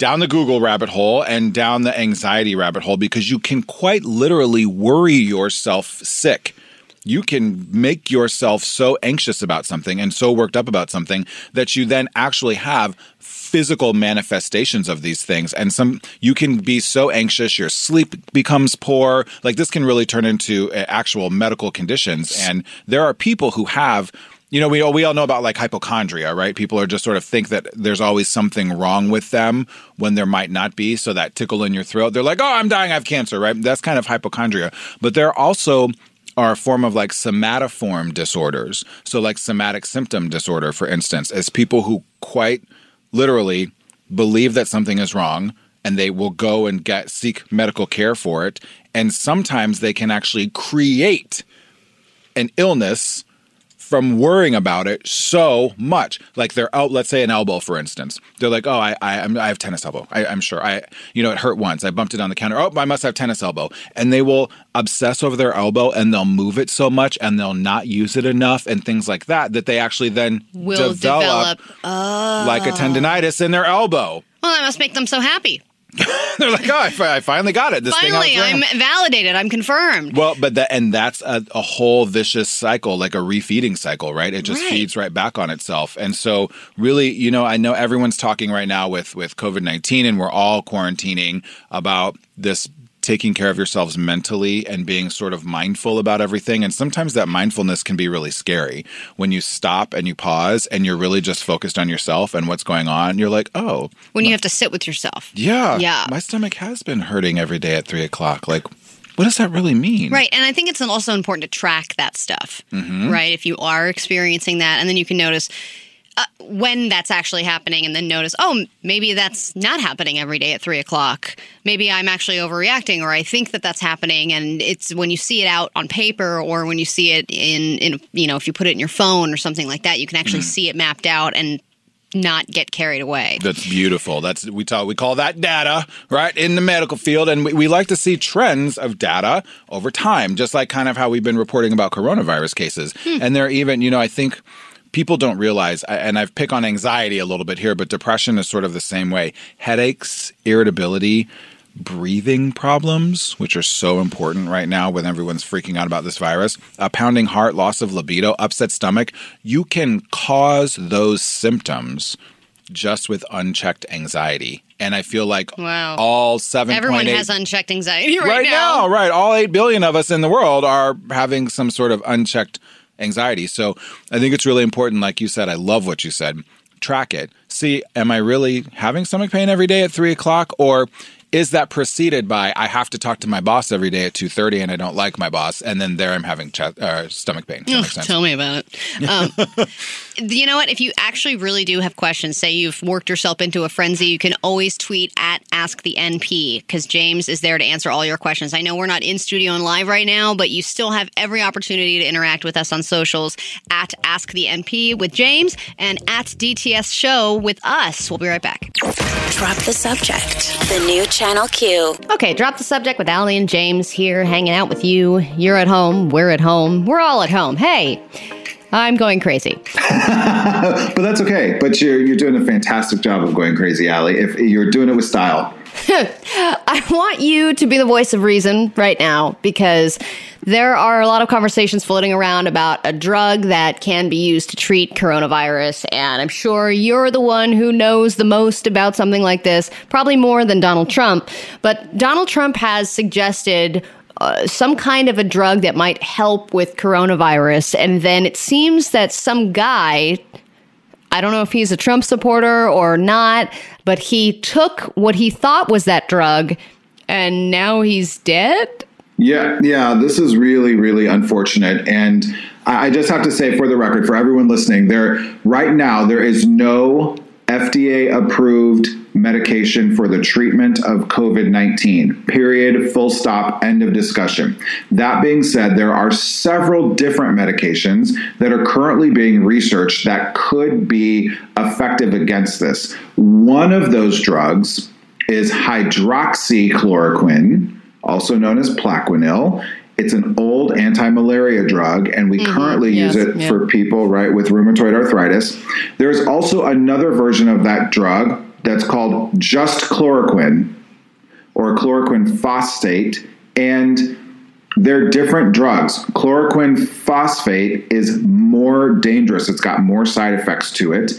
down the Google rabbit hole and down the anxiety rabbit hole because you can quite literally worry yourself sick. You can make yourself so anxious about something and so worked up about something that you then actually have physical manifestations of these things. And some you can be so anxious your sleep becomes poor. Like this can really turn into uh, actual medical conditions. And there are people who have you know we all, we all know about like hypochondria right people are just sort of think that there's always something wrong with them when there might not be so that tickle in your throat they're like oh i'm dying i have cancer right that's kind of hypochondria but there also are a form of like somatoform disorders. So, like somatic symptom disorder, for instance, is people who quite literally believe that something is wrong and they will go and get seek medical care for it. And sometimes they can actually create an illness from worrying about it so much. Like they're out, let's say an elbow, for instance. They're like, oh, I, I, I'm, have tennis elbow. I, I'm sure. I, you know, it hurt once. I bumped it on the counter. Oh, I must have tennis elbow. And they will obsess over their elbow and they'll move it so much and they'll not use it enough and things like that that they actually then Will develop, develop. like a tendonitis in their elbow. Well, that must make them so happy. They're like, oh, I, I finally got it. This Finally, thing I was I'm validated. I'm confirmed. Well, but that and that's a, a whole vicious cycle, like a refeeding cycle, right? It just Right. feeds right back on itself. And so, really, you know, I know everyone's talking right now with with COVID nineteen, and we're all quarantining about this taking care of yourselves mentally and being sort of mindful about everything. And sometimes that mindfulness can be really scary when you stop and you pause and you're really just focused on yourself and what's going on. You're like, oh, when you have to sit with yourself. yeah, Yeah. my stomach has been hurting every day at three o'clock. Like, what does that really mean? Right. And I think it's also important to track that stuff, Mm-hmm. right? If you are experiencing that, and then you can notice, uh, when that's actually happening and then notice, oh, maybe that's not happening every day at three o'clock. Maybe I'm actually overreacting or I think that that's happening. And it's when you see it out on paper or when you see it in, in you know, if you put it in your phone or something like that, you can actually see it mapped out and not get carried away. That's beautiful. That's we talk. We call that data, right, in the medical field, and we, we like to see trends of data over time, just like kind of how we've been reporting about coronavirus cases. And they're even, you know, I think people don't realize, and I've picked on anxiety a little bit here, but depression is sort of the same way. Headaches, irritability, breathing problems, which are so important right now when everyone's freaking out about this virus, a pounding heart, loss of libido, upset stomach, you can cause those symptoms just with unchecked anxiety. And I feel like Wow. all seven. Everyone has unchecked anxiety right, right now. right? All 8 billion of us in the world are having some sort of unchecked anxiety. So I think it's really important, like you said, I love what you said. Track it. See, am I really having stomach pain every day at three o'clock? Or is that preceded by I have to talk to my boss every day at two thirty and I don't like my boss, and then there I'm having chest, uh, stomach pain. Ugh, sense? tell me about it. Um, you know what? If you actually really do have questions, say you've worked yourself into a frenzy, you can always tweet at Ask the NP because James is there to answer all your questions. I know we're not in studio and live right now, but you still have every opportunity to interact with us on socials at Ask the NP with James and at DTS Show with us. We'll be right back. Drop the subject. The new Channel Q. Okay, drop the subject with Allie and James here, hanging out with you. You're at home. We're at home. We're all at home. Hey, I'm going crazy. But that's okay. But you're you're doing a fantastic job of going crazy, Allie. If you're doing it with style. I want you to be the voice of reason right now because there are a lot of conversations floating around about a drug that can be used to treat coronavirus. And I'm sure you're the one who knows the most about something like this, probably more than Donald Trump. But Donald Trump has suggested uh, some kind of a drug that might help with coronavirus. And then it seems that some guy I don't know if he's a Trump supporter or not, but he took what he thought was that drug and now he's dead. Yeah, yeah, this is really, really unfortunate. And I just have to say, for the record, for everyone listening, there right now there is no FDA approved medication for the treatment of COVID 19. Period. Full stop. End of discussion. That being said, there are several different medications that are currently being researched that could be effective against this. One of those drugs is hydroxychloroquine, also known as Plaquenil. It's an old anti-malaria drug, and we mm-hmm. currently yes, use it yeah. for people right with rheumatoid arthritis. There's also another version of that drug that's called just chloroquine or chloroquine phosphate, and they're different drugs. Chloroquine phosphate is more dangerous. It's got more side effects to it.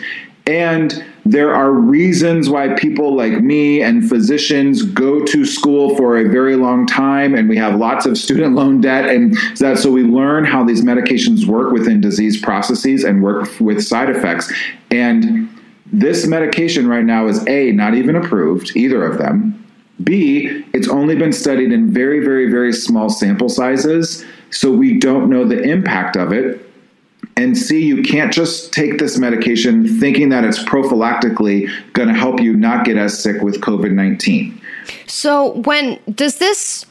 And there are reasons why people like me and physicians go to school for a very long time, and we have lots of student loan debt, and that so we learn how these medications work within disease processes and work with side effects. And this medication right now is A, not even approved, either of them. B, it's only been studied in very, very, very small sample sizes, so we don't know the impact of it. And C, you can't just take this medication thinking that it's prophylactically going to help you not get as sick with COVID 19. So, when does this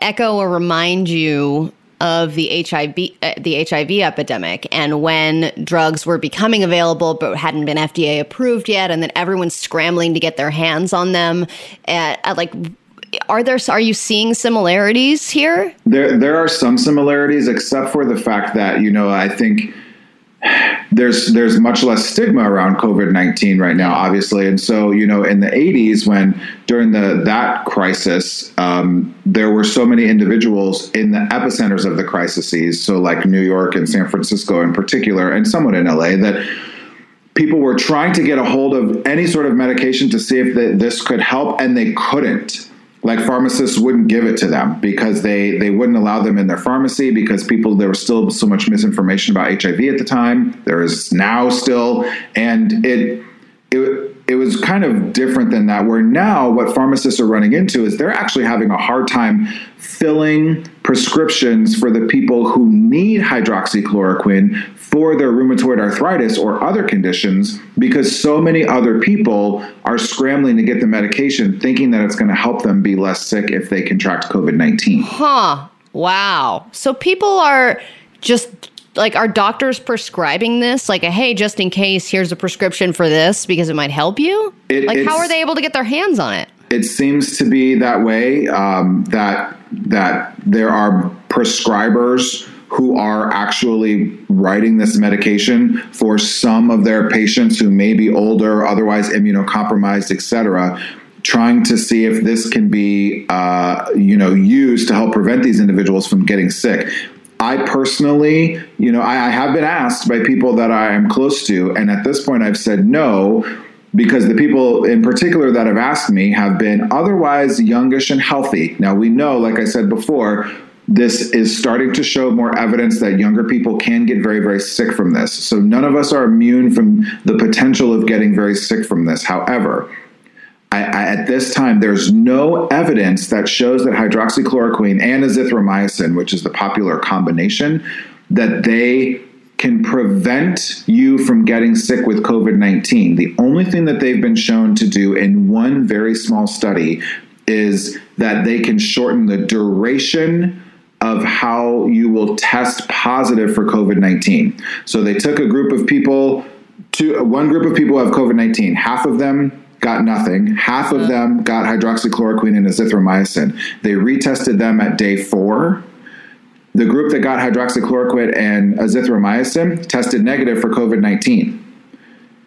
echo or remind you of the HIV uh, the HIV epidemic and when drugs were becoming available but hadn't been FDA approved yet and then everyone's scrambling to get their hands on them at, uh, like are there are you seeing similarities here? There, there are some similarities, except for the fact that, you know, I think there's there's much less stigma around COVID nineteen right now, obviously, and so you know in the '80s when during the that crisis, um, there were so many individuals in the epicenters of the crises, so like New York and San Francisco in particular, and somewhat in LA, that people were trying to get a hold of any sort of medication to see if this could help, and they couldn't like pharmacists wouldn't give it to them because they they wouldn't allow them in their pharmacy because people there was still so much misinformation about HIV at the time there is now still and it it it was kind of different than that. Where now, what pharmacists are running into is they're actually having a hard time filling prescriptions for the people who need hydroxychloroquine for their rheumatoid arthritis or other conditions because so many other people are scrambling to get the medication thinking that it's going to help them be less sick if they contract COVID 19. Huh. Wow. So people are just like, are doctors prescribing this? Like, a, hey, just in case, here's a prescription for this because it might help you? It- like, how are they able to get their hands on it? It seems to be that way um, that that there are prescribers who are actually writing this medication for some of their patients who may be older, otherwise immunocompromised, etc. Trying to see if this can be, uh, you know, used to help prevent these individuals from getting sick. I personally, you know, I, I have been asked by people that I am close to, and at this point, I've said no because the people in particular that have asked me have been otherwise youngish and healthy. Now, we know, like I said before, this is starting to show more evidence that younger people can get very, very sick from this. So, none of us are immune from the potential of getting very sick from this. However, I, I, at this time, there's no evidence that shows that hydroxychloroquine and azithromycin, which is the popular combination, that they can prevent you from getting sick with COVID 19. The only thing that they've been shown to do in one very small study is that they can shorten the duration of how you will test positive for COVID 19. So they took a group of people, two, one group of people have COVID 19, half of them got nothing. Half of uh. them got hydroxychloroquine and azithromycin. They retested them at day four. The group that got hydroxychloroquine and azithromycin tested negative for COVID 19.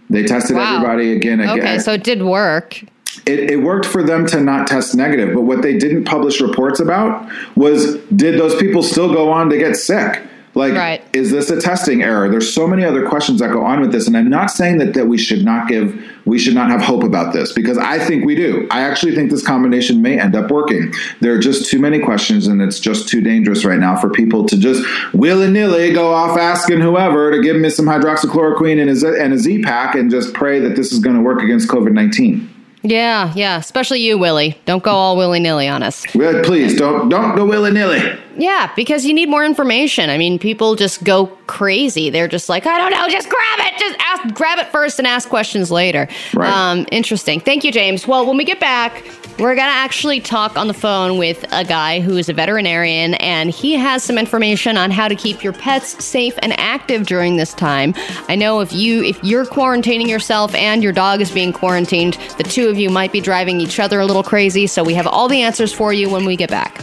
They tested Wow. everybody again. again. Okay, so it did work. it, it worked for them to not test negative, but what they didn't publish reports about was did those people still go on to get sick? Like, Right. is this a testing error? There's so many other questions that go on with this, and I'm not saying that that we should not give, we should not have hope about this because I think we do. I actually think this combination may end up working. There are just too many questions, and it's just too dangerous right now for people to just willy nilly go off asking whoever to give me some hydroxychloroquine and a, Z- and a Z pack and just pray that this is going to work against COVID 19. Yeah, yeah. Especially you, Willie. Don't go all willy nilly on us. Well, please don't don't go willy nilly. Yeah, because you need more information. I mean, people just go crazy. They're just like, I don't know, just grab it. Just ask, grab it first and ask questions later. Right. Um, interesting. Thank you, James. Well, when we get back, we're going to actually talk on the phone with a guy who is a veterinarian, and he has some information on how to keep your pets safe and active during this time. I know if you if you're quarantining yourself and your dog is being quarantined, the two of you might be driving each other a little crazy. So we have all the answers for you when we get back.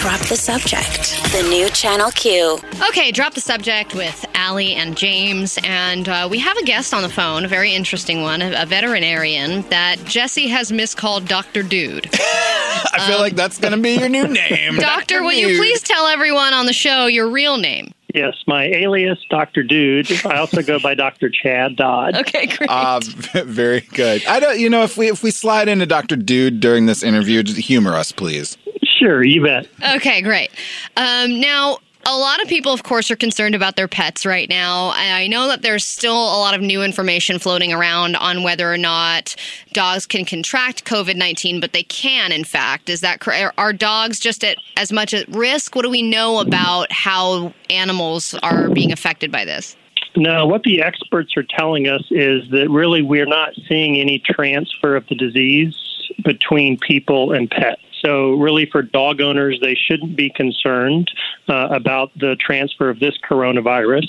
Drop the subject. The new Channel Q. Okay, drop the subject with Allie and James, and uh, we have a guest on the phone, a very interesting one, a, a veterinarian that Jesse has miscalled Dr. Dude. I feel like that's going to be your new name. Doctor, will you please tell everyone on the show your real name? Yes, my alias, Dr. Dude. I also go by Dr. Chad Dodd. Okay, great. Uh, very good. I don't. You know, if we if we slide into Doctor Dude during this interview, just humor us, please. Sure, you bet. Okay, great. Um, now, a lot of people, of course, are concerned about their pets right now. I I know that there's still a lot of new information floating around on whether or not dogs can contract COVID 19, but they can, in fact. Is that correct? Are dogs just at as much at risk? What do we know about how animals are being affected by this? No, what the experts are telling us is that really we're not seeing any transfer of the disease between people and pets. So, really, for dog owners, they shouldn't be concerned uh, about the transfer of this coronavirus.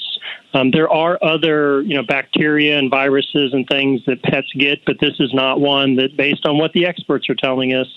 Um, there are other, you know, bacteria and viruses and things that pets get, but this is not one that, based on what the experts are telling us,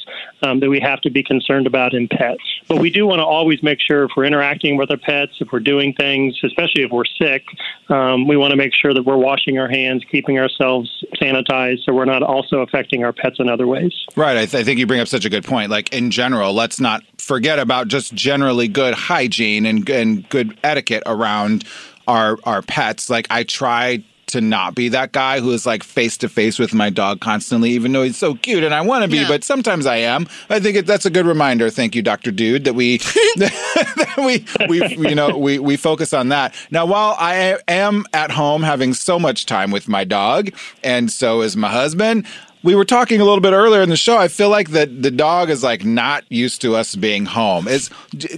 um, that we have to be concerned about in pets. But we do want to always make sure if we're interacting with our pets, if we're doing things, especially if we're sick, um, we want to make sure that we're washing our hands, keeping ourselves sanitized, so we're not also affecting our pets in other ways. Right. I, th- I think you bring up such a good point. Like in general, let's not forget about just generally good hygiene and and good etiquette around our our pets. Like I try to not be that guy who is like face to face with my dog constantly, even though he's so cute and I want to be, Yeah. but sometimes I am. I think it, that's a good reminder. Thank you, Doctor Dude, that we that we we you know we we focus on that. Now, while I am at home having so much time with my dog, and so is my husband. We were talking a little bit earlier in the show. I feel like that the dog is like not used to us being home. Is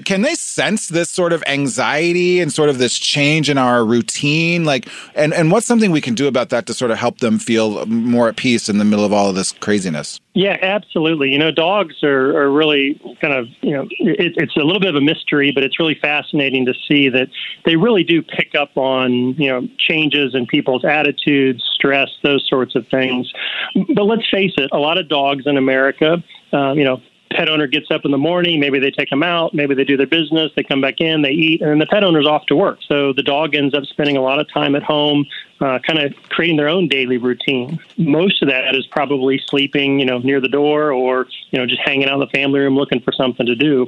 can they sense this sort of anxiety and sort of this change in our routine? Like, and and what's something we can do about that to sort of help them feel more at peace in the middle of all of this craziness? Yeah, absolutely. You know, dogs are, are really kind of, you know, it, it's a little bit of a mystery, but it's really fascinating to see that they really do pick up on, you know, changes in people's attitudes, stress, those sorts of things. But let's face it, a lot of dogs in America, uh, you know, pet owner gets up in the morning, maybe they take them out, maybe they do their business, they come back in, they eat, and then the pet owner's off to work. So the dog ends up spending a lot of time at home, uh, kind of creating their own daily routine. Most of that is probably sleeping, you know, near the door or, you know, just hanging out in the family room looking for something to do.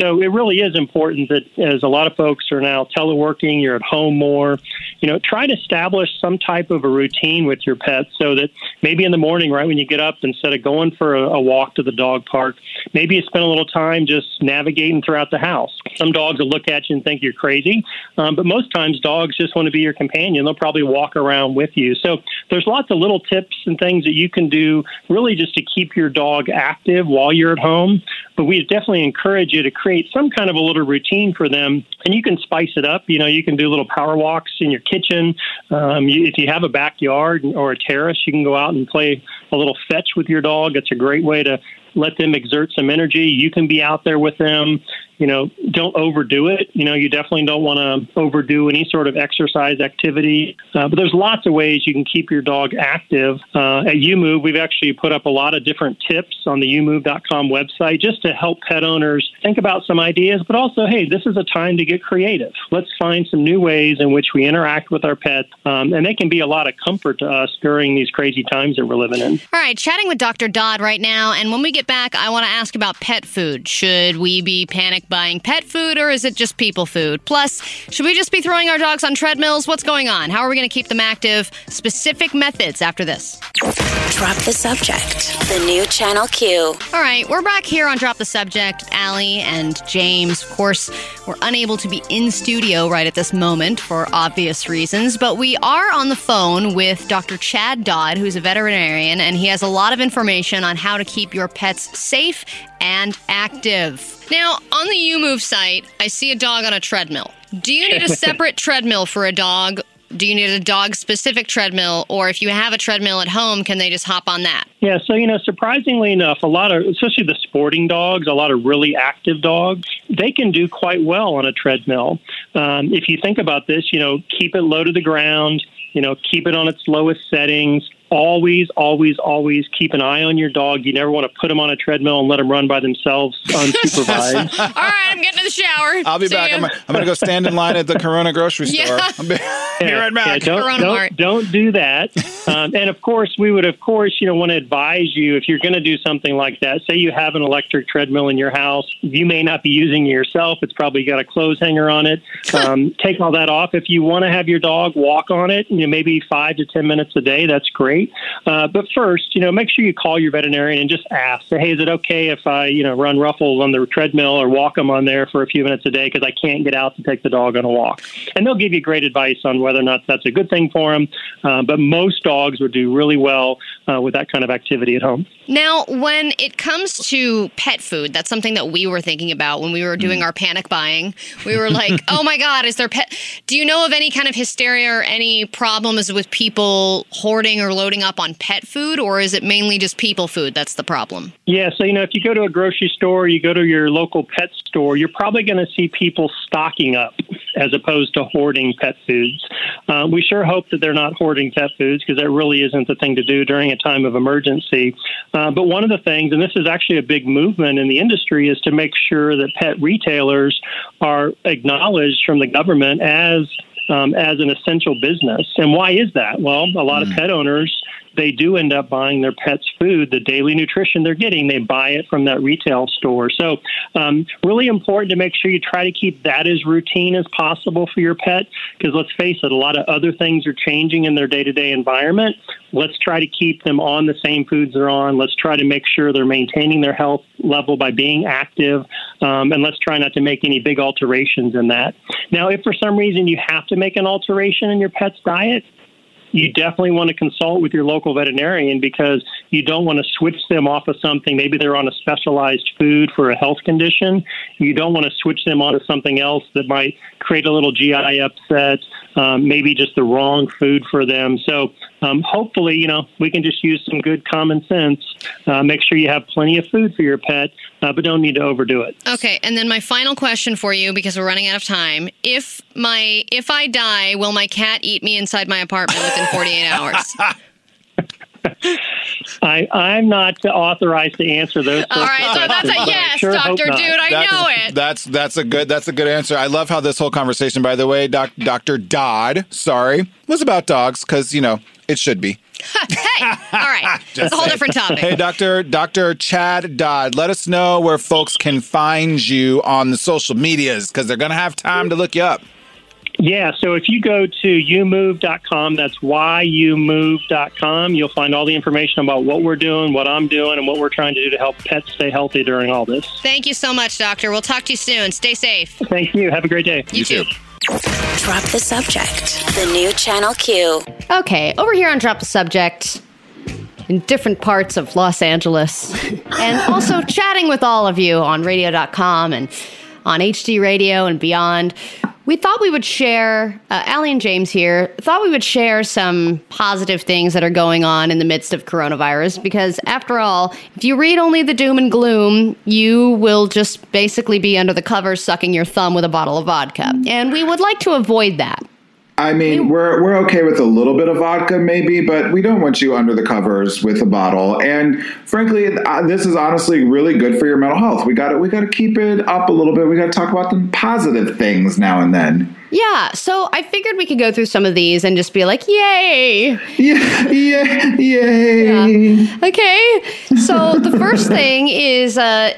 So it really is important that as a lot of folks are now teleworking, you're at home more, you know, try to establish some type of a routine with your pet so that maybe in the morning, right when you get up, instead of going for a, a walk to the dog park, maybe you spend a little time just navigating throughout the house. Some dogs will look at you and think you're crazy, um, but most times dogs just want to be your companion. They'll probably walk around with you. So there's lots of little tips and things that you can do really just to keep your dog active while you're at home. But we definitely encourage you to create some kind of a little routine for them, and you can spice it up. You know, you can do little power walks in your kitchen. Um, you, if you have a backyard or a terrace, you can go out and play a little fetch with your dog. It's a great way to let them exert some energy. You can be out there with them. You know, don't overdo it. You know, you definitely don't want to overdo any sort of exercise activity. Uh, but there's lots of ways you can keep your dog active. Uh, at UMove, we've actually put up a lot of different tips on the umove.com website just to help pet owners think about some ideas, but also, hey, this is a time to get creative. Let's find some new ways in which we interact with our pets, um, and they can be a lot of comfort to us during these crazy times that we're living in. All right, chatting with Dr. Dodd right now. And when we get back, I want to ask about pet food. Should we be panic buying pet food or is it just people food? Plus, should we just be throwing our dogs on treadmills? What's going on? How are we going to keep them active? Specific methods after this. Drop the subject. The new Channel Q. All right, we're back here on Drop the Subject. Allie and James, of course, we're unable to be in studio right at this moment for obvious reasons, but we are on the phone with Dr. Chad Dodd, who's a veterinarian, and he has a lot of information on how to keep your pets safe and active. Now, on the UMove site, I see a dog on a treadmill. Do you need a separate treadmill for a dog? Do you need a dog specific treadmill? Or if you have a treadmill at home, can they just hop on that? Yeah, so you know, surprisingly enough, a lot of, especially the sporting dogs, a lot of really active dogs, they can do quite well on a treadmill. Um, if you think about this, you know, keep it low to the ground, you know, keep it on its lowest settings. Always, always, always keep an eye on your dog. You never want to put them on a treadmill and let them run by themselves unsupervised. All right, I'm getting to the shower. I'll be See back. ya. I'm, I'm going to go stand in line at the Corona grocery store. Yeah. I'll be, be right back. Yeah, don't, don't, don't do that. Um, and of course, we would, of course, you know, want to advise you if you're going to do something like that. Say you have an electric treadmill in your house, you may not be using it yourself. It's probably got a clothes hanger on it. Um, take all that off. If you want to have your dog walk on it, you know, maybe five to ten minutes a day, that's great. Uh, but first, you know, make sure you call your veterinarian and just ask. Say, hey, is it okay if I, you know, run ruffles on the treadmill or walk them on there for a few minutes a day because I can't get out to take the dog on a walk? And they'll give you great advice on whether or not that's a good thing for them. Uh, but most dogs would do really well uh, with that kind of activity at home. Now, when it comes to pet food, that's something that we were thinking about when we were doing Mm. our panic buying. We were like, oh my God, is there pet? Do you know of any kind of hysteria or any problems with people hoarding or loading up on pet food, or is it mainly just people food that's the problem? Yeah, so you know, if you go to a grocery store, you go to your local pet store, you're probably going to see people stocking up as opposed to hoarding pet foods. Uh, we sure hope that they're not hoarding pet foods because that really isn't the thing to do during a time of emergency. Uh, but one of the things, and this is actually a big movement in the industry, is to make sure that pet retailers are acknowledged from the government as um, as an essential business. And why is that? Well, a lot of pet owners they do end up buying their pets food, the daily nutrition they're getting, they buy it from that retail store. So, um, really important to make sure you try to keep that as routine as possible for your pet. Because let's face it, a lot of other things are changing in their day to day environment. Let's try to keep them on the same foods they're on. Let's try to make sure they're maintaining their health level by being active. Um, and let's try not to make any big alterations in that. Now, if for some reason you have to make an alteration in your pet's diet, you definitely want to consult with your local veterinarian because you don't want to switch them off of something. Maybe they're on a specialized food for a health condition. You don't want to switch them onto something else that might create a little GI upset, um, maybe just the wrong food for them. So um, hopefully, you know, we can just use some good common sense. Uh, make sure you have plenty of food for your pet, uh, but don't need to overdo it. Okay, and then my final question for you because we're running out of time. If my if I die, will my cat eat me inside my apartment within 48 hours? I, I'm not authorized to answer those. All right, so that's a questions, yes, sure Doctor. Dude. I That's- know it. That's that's a good that's a good answer. I love how this whole conversation, by the way, doc, Dr. Dodd, sorry, was about dogs because you know it should be. hey, all right, it's a whole different topic. Hey, Doctor Doctor Chad Dodd, let us know where folks can find you on the social medias because they're gonna have time to look you up. Yeah, so if you go to youmove.com, that's whyyoumove.com, you'll find all the information about what we're doing, what I'm doing, and what we're trying to do to help pets stay healthy during all this. Thank you so much, Doctor. We'll talk to you soon. Stay safe. Thank you. Have a great day. You, too. Drop the subject. The new Channel Q. Okay, over here on Drop the Subject, in different parts of Los Angeles, and also chatting with all of you on radio.com and on HD radio and beyond. We thought we would share, uh, Allie and James here, thought we would share some positive things that are going on in the midst of coronavirus because, after all, if you read only the doom and gloom, you will just basically be under the covers sucking your thumb with a bottle of vodka. And we would like to avoid that. I mean, we're we're okay with a little bit of vodka, maybe, but we don't want you under the covers with a bottle. And frankly, uh, this is honestly really good for your mental health. We got to we got to keep it up a little bit. We got to talk about the positive things now and then. Yeah, so I figured we could go through some of these and just be like, yay! Yeah, yeah, yay! Okay, so the first thing is uh,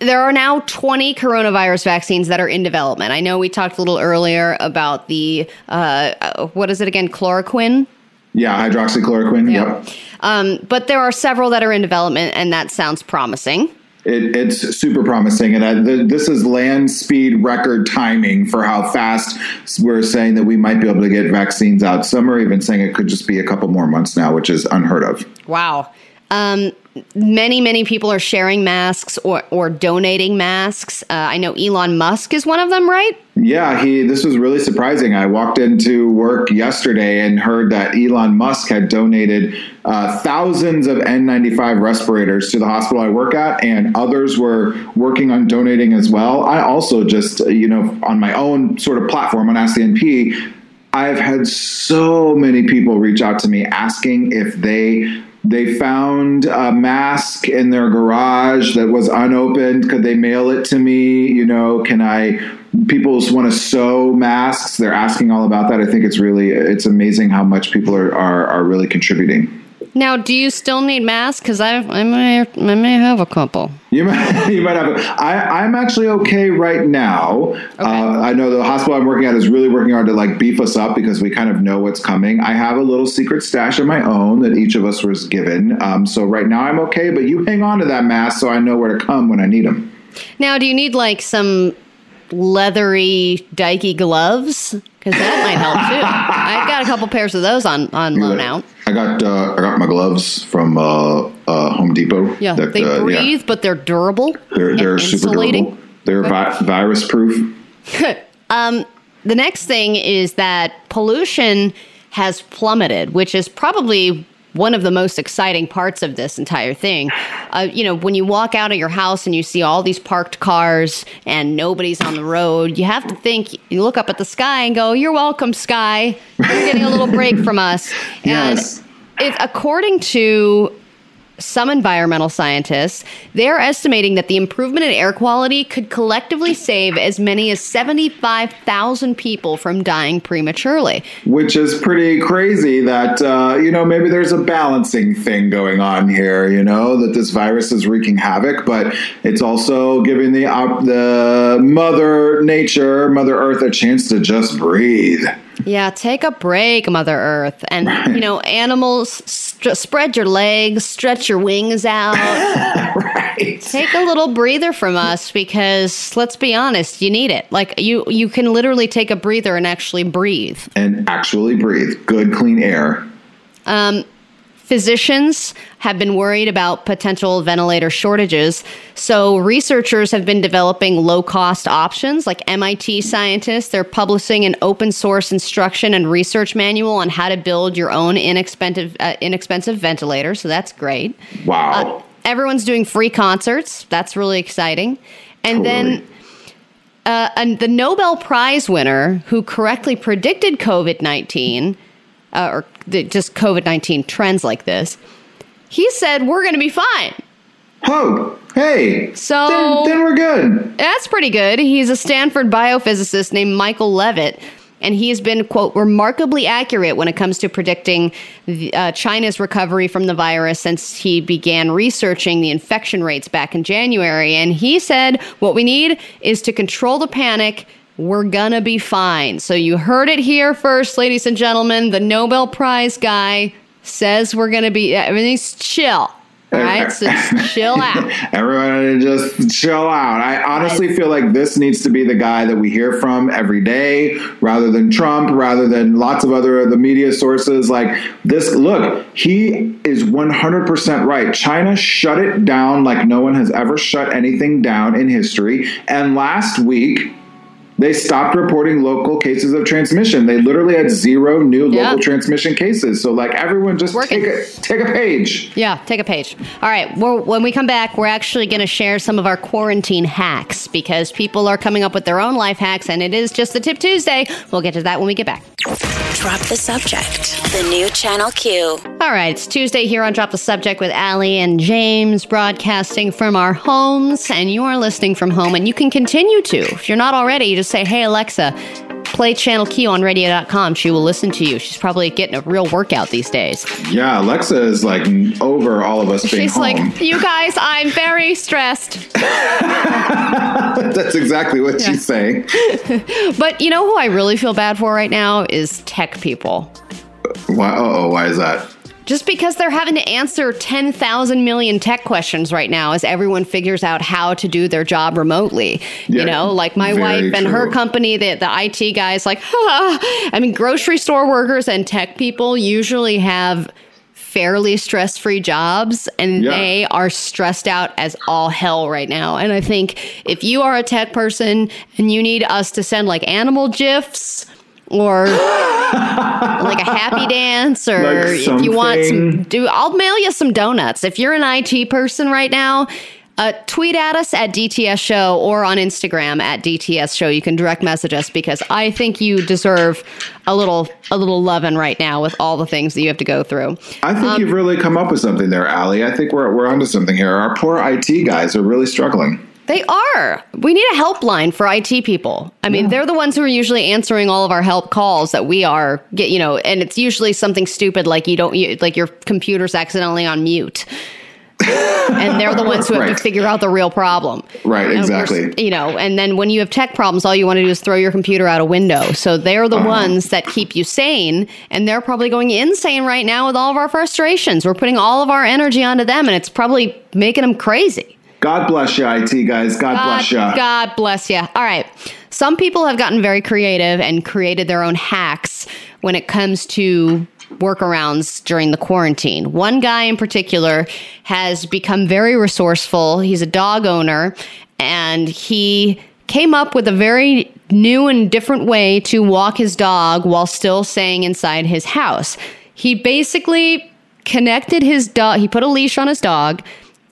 there are now 20 coronavirus vaccines that are in development. I know we talked a little earlier about the, uh, uh, what is it again, chloroquine? Yeah, hydroxychloroquine. Yep. Um, but there are several that are in development, and that sounds promising. It, it's super promising, and I, th- this is land speed record timing for how fast we're saying that we might be able to get vaccines out. Some are even saying it could just be a couple more months now, which is unheard of. Wow. Um, many, many people are sharing masks or, or donating masks. Uh, I know Elon Musk is one of them, right? Yeah, he. This was really surprising. I walked into work yesterday and heard that Elon Musk had donated uh, thousands of N95 respirators to the hospital I work at, and others were working on donating as well. I also just, you know, on my own sort of platform on Ask I've had so many people reach out to me asking if they they found a mask in their garage that was unopened. Could they mail it to me? You know, can I? People want to sew masks. They're asking all about that. I think it's really it's amazing how much people are are, are really contributing. Now, do you still need masks? Because I, I may, I may have a couple. You might, you might have. A, I, I'm actually okay right now. Uh, I know the hospital I'm working at is really working hard to like beef us up because we kind of know what's coming. I have a little secret stash of my own that each of us was given. Um, so right now I'm okay, but you hang on to that mask so I know where to come when I need them. Now, do you need like some leathery, dikey gloves? Because that might help too. I've got a couple pairs of those on on loan out. I got uh, I got my gloves from uh, uh, Home Depot. Yeah, that, they uh, yeah. breathe, but they're durable. They're they're super insulating. durable. They're vi- virus proof. Um, the next thing is that pollution has plummeted, which is probably one of the most exciting parts of this entire thing. Uh, you know, when you walk out of your house and you see all these parked cars and nobody's on the road, you have to think, you look up at the sky and go, You're welcome, sky. You're getting a little break from us. And Yes. it, according to some environmental scientists, they're estimating that the improvement in air quality could collectively save as many as 75,000 people from dying prematurely. Which is pretty crazy that, uh, you know, maybe there's a balancing thing going on here, you know, that this virus is wreaking havoc, but it's also giving the, uh, the Mother Nature, Mother Earth, a chance to just breathe. Yeah, take a break, Mother Earth. And, right. you know, animals, st- spread your legs, stretch your wings out. right. Take a little breather from us because let's be honest, you need it. Like you you can literally take a breather and actually breathe. And actually breathe. Good clean air. Um Physicians have been worried about potential ventilator shortages. So, researchers have been developing low cost options like MIT scientists. They're publishing an open source instruction and research manual on how to build your own inexpensive, uh, inexpensive ventilator. So, that's great. Wow. Uh, everyone's doing free concerts. That's really exciting. And totally. then uh, and the Nobel Prize winner who correctly predicted COVID 19 uh, or the, just COVID 19 trends like this, he said, We're going to be fine. Oh, hey. So then, then, we're good. That's pretty good. He's a Stanford biophysicist named Michael Levitt, and he has been, quote, remarkably accurate when it comes to predicting the, uh, China's recovery from the virus since he began researching the infection rates back in January. And he said, What we need is to control the panic we're gonna be fine. So you heard it here first, ladies and gentlemen. The Nobel Prize guy says we're gonna be everything's chill. All right, so chill out. Everyone just chill out. I honestly feel like this needs to be the guy that we hear from every day rather than Trump, rather than lots of other the media sources. Like this, look, he is 100% right. China shut it down like no one has ever shut anything down in history. And last week, they stopped reporting local cases of transmission. They literally had zero new local transmission cases. So like everyone just take a take a page. Yeah, take a page. All right. Well, when we come back, we're actually going to share some of our quarantine hacks because people are coming up with their own life hacks, and it is just the Tip Tuesday. We'll get to that when we get back. Drop the subject. The new Channel Q. All right, it's Tuesday here on Drop the Subject with Allie and James, broadcasting from our homes, and you are listening from home, and you can continue to. If you're not already, just say, hey, Alexa, play Channel Q on radio.com. She will listen to you. She's probably getting a real workout these days. Yeah, Alexa is like over all of us being She's home. like, you guys, I'm very stressed. That's exactly what yeah. she's saying. but you know who I really feel bad for right now is tech people. Why? Oh, why is that? Just because they're having to answer 10,000 million tech questions right now as everyone figures out how to do their job remotely. Yeah, you know, like my wife and true. her company, the, the IT guys, like, I mean, grocery store workers and tech people usually have fairly stress free jobs and yeah. they are stressed out as all hell right now. And I think if you are a tech person and you need us to send like animal GIFs, or like a happy dance or like if you want some do I'll mail you some donuts. If you're an IT person right now, uh, tweet at us at DTS Show or on Instagram at DTS Show. You can direct message us because I think you deserve a little a little loving right now with all the things that you have to go through. I think um, you've really come up with something there, Allie. I think we're we're onto something here. Our poor IT guys are really struggling. They are. We need a helpline for IT people. I mean, yeah. they're the ones who are usually answering all of our help calls that we are get, you know, and it's usually something stupid like you don't you, like your computer's accidentally on mute. and they're the ones who have right. to figure out the real problem. Right, exactly. You know, and then when you have tech problems, all you want to do is throw your computer out a window. So they're the uh-huh. ones that keep you sane, and they're probably going insane right now with all of our frustrations. We're putting all of our energy onto them, and it's probably making them crazy. God bless you, IT guys. God, God bless you. God bless you. All right. Some people have gotten very creative and created their own hacks when it comes to workarounds during the quarantine. One guy in particular has become very resourceful. He's a dog owner and he came up with a very new and different way to walk his dog while still staying inside his house. He basically connected his dog, he put a leash on his dog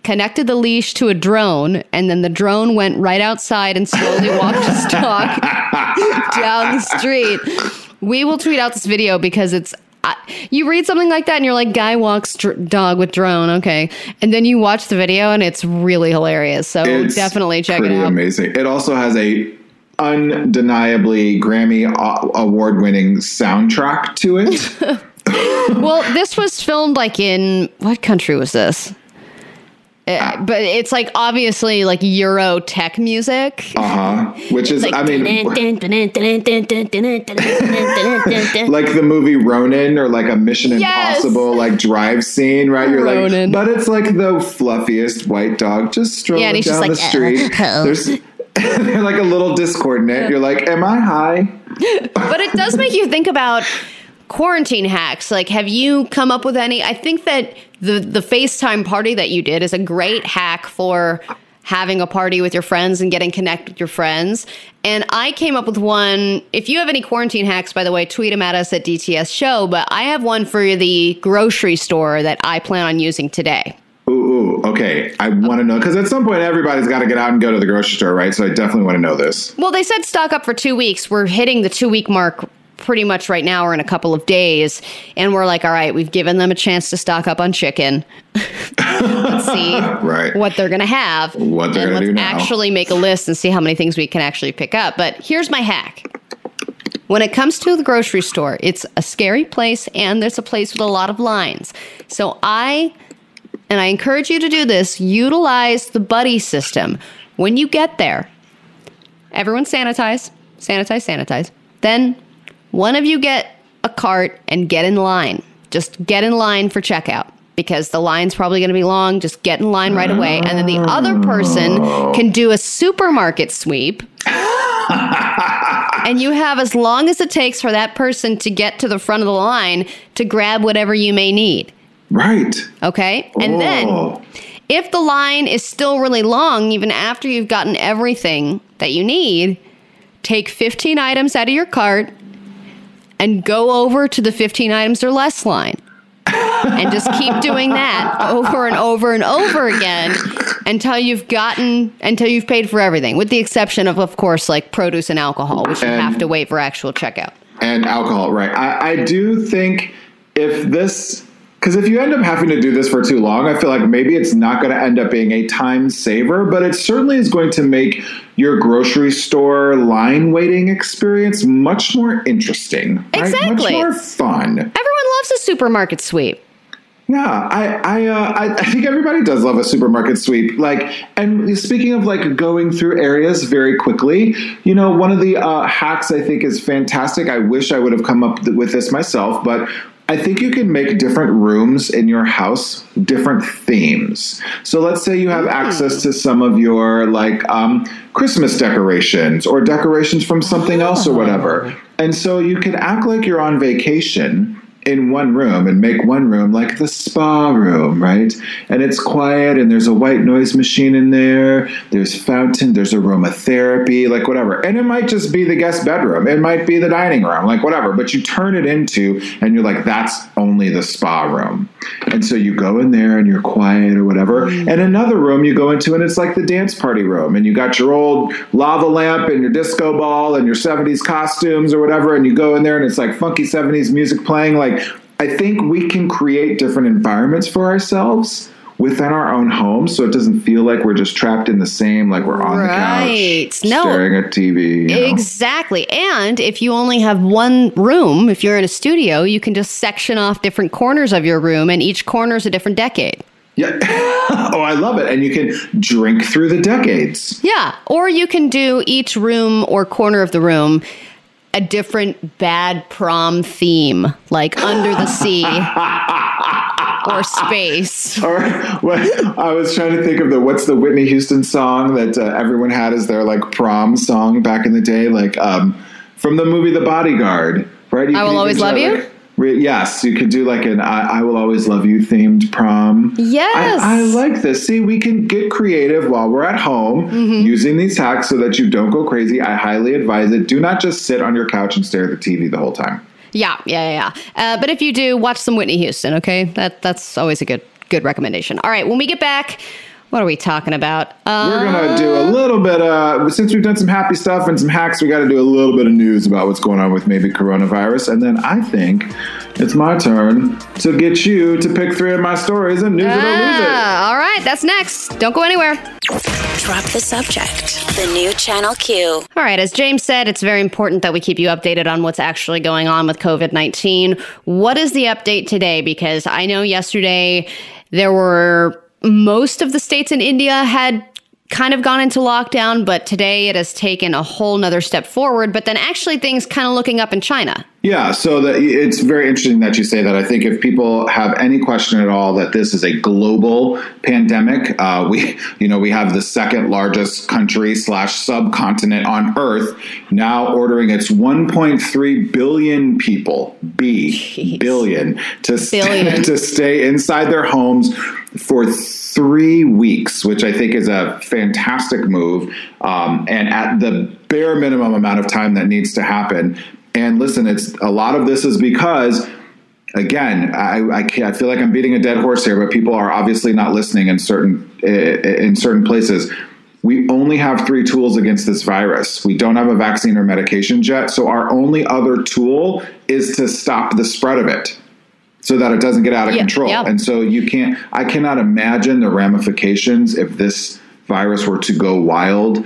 connected the leash to a drone, and then the drone went right outside and slowly walked his dog down the street. We will tweet out this video because it's I, you read something like that and you're like, guy walks dr- dog with drone. Okay. And then you watch the video and it's really hilarious. So It's definitely check it out. amazing. It also has a undeniably Grammy award winning soundtrack to it. Well, this was filmed like in what country was this? Uh, but it's like obviously like Euro tech music. Uh huh. Which is, I mean, like the movie Ronin or like a Mission Yes. Impossible like drive scene, right? You're Ronin. like, but it's like the fluffiest white dog just strolling Yeah, down just the like, street. "Uh, There's they're like a little discordant. You're like, am I high? but it does make you think about quarantine hacks. Like, have you come up with any? I think that the the FaceTime party that you did is a great hack for having a party with your friends and getting connected with your friends. And I came up with one. If you have any quarantine hacks, by the way, tweet them at us at DTS Show. But I have one for the grocery store that I plan on using today. Ooh, ooh, okay. I want to know because at some point everybody's got to get out and go to the grocery store, right? So I definitely want to know this. Well, they said stock up for two weeks. We're hitting the two week mark pretty much right now or in a couple of days. And we're like, all right, we've given them a chance to stock up on chicken. Let's see Right. what they're going to have. What they're gonna let's do now. actually make a list and see how many things we can actually pick up. But here's my hack. When it comes to the grocery store, it's a scary place and there's a place with a lot of lines. So I and I encourage you to do this, utilize the buddy system. When you get there, everyone sanitize, sanitize, sanitize. Then one of you get a cart and get in line. Just get in line for checkout because the line's probably going to be long. Just get in line right away. And then the other person can do a supermarket sweep. and you have as long as it takes for that person to get to the front of the line to grab whatever you may need. Right. Okay. And Oh. then if the line is still really long, even after you've gotten everything that you need, take 15 items out of your cart and go over to the 15 items or less line. and just keep doing that over and over and over again until you've gotten until you've paid for everything with the exception of of course like produce and alcohol which you have to wait for actual checkout and alcohol right i, I do think if this because if you end up having to do this for too long i feel like maybe it's not going to end up being a time saver but it certainly is going to make your grocery store line waiting experience much more interesting right? Exactly. much more fun everyone loves a supermarket sweep yeah, I I, uh, I I think everybody does love a supermarket sweep. Like, and speaking of like going through areas very quickly, you know, one of the uh, hacks I think is fantastic. I wish I would have come up with this myself, but I think you can make different rooms in your house different themes. So let's say you have access to some of your like um, Christmas decorations or decorations from something else or whatever, and so you can act like you're on vacation in one room and make one room like the spa room, right? And it's quiet and there's a white noise machine in there. There's fountain, there's aromatherapy, like whatever. And it might just be the guest bedroom. It might be the dining room, like whatever. But you turn it into and you're like, that's only the spa room. And so you go in there and you're quiet or whatever. Mm. And another room you go into and it's like the dance party room. And you got your old lava lamp and your disco ball and your 70s costumes or whatever. And you go in there and it's like funky 70s music playing. Like, I think we can create different environments for ourselves within our own home so it doesn't feel like we're just trapped in the same, like we're on Right. the couch No. staring at TV. you know? Exactly. And if you only have one room, if you're in a studio, you can just section off different corners of your room, and each corner is a different decade. Yeah. oh, I love it. And you can drink through the decades. Yeah. Or you can do each room or corner of the room a different bad prom theme, like under the sea or space. Or what I was trying to think of the what's the Whitney Houston song that uh, everyone had as their like prom song back in the day, like um, from the movie The Bodyguard, right? You I Will Always Love You? like, yes, you could do like an I, I Will Always Love You themed prom. Yes. I, I like this. See, we can get creative while we're at home Mm-hmm. using these hacks so that you don't go crazy. I highly advise it. Do not just sit on your couch and stare at the TV the whole time. Yeah, yeah, yeah. yeah. Uh, but if you do, watch some Whitney Houston. Okay, that that's always a good good recommendation. All right, when we get back, What are we talking about? Uh, We're gonna do a little bit. Uh, since we've done some happy stuff and some hacks, we got to do a little bit of news about what's going on with maybe coronavirus, and then I think it's my turn to get you to pick three of my stories and news it or lose it. ah, all right, that's next. Don't go anywhere. Drop the subject. The new Channel Q. All right, as James said, it's very important that we keep you updated on what's actually going on with COVID 19. What is the update today? Because I know yesterday there were most of the states in India had kind of gone into lockdown, but today it has taken a whole nother step forward. But then actually things kind of looking up in China. Yeah, so the, it's very interesting that you say that. I think if people have any question at all that this is a global pandemic, uh, we, you know, we have the second largest country slash subcontinent on Earth now ordering its 1.3 billion people, B Jeez. billion, to Billion. to stay inside their homes for three weeks, which I think is a fantastic move, um, and at the bare minimum amount of time that needs to happen. And listen, it's a lot of this is because, again, I, I, can't, I feel like I'm beating a dead horse here, but people are obviously not listening in certain in certain places. We only have three tools against this virus. We don't have a vaccine or medications yet, so our only other tool is to stop the spread of it so that it doesn't get out of Yeah, control. yeah. And so you can't, I cannot imagine the ramifications if this virus were to go wild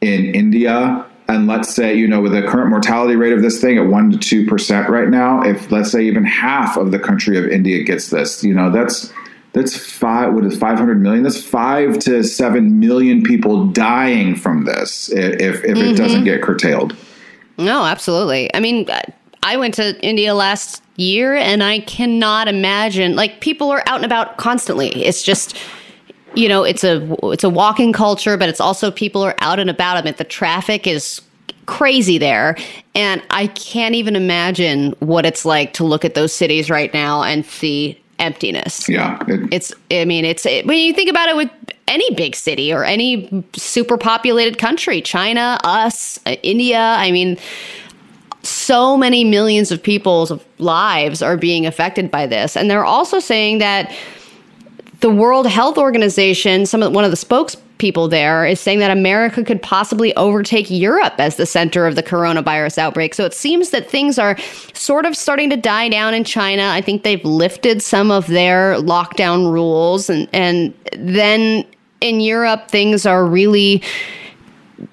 in India. And let's say, you know, with the current mortality rate of this thing at one to two percent right now, if let's say even half of the country of India gets this, you know, that's that's five. What is five hundred million? That's five to seven million people dying from this if if it doesn't mm-hmm. get curtailed. No, absolutely. I mean, I went to India last year and I cannot imagine like people are out and about constantly. It's just you know, it's a it's a walking culture, but it's also people are out and about. I mean, the traffic is crazy there, and I can't even imagine what it's like to look at those cities right now and see emptiness. Yeah, it- It's, I mean, it's, it, when you think about it with any big city or any super populated country, China, us, uh, India, I mean, so many millions of people's lives are being affected by this. And they're also saying that the World Health Organization, some of one of the spokespeople there is saying that America could possibly overtake Europe as the center of the coronavirus outbreak. So it seems that things are sort of starting to die down in China. I think they've lifted some of their lockdown rules and and then in Europe things are really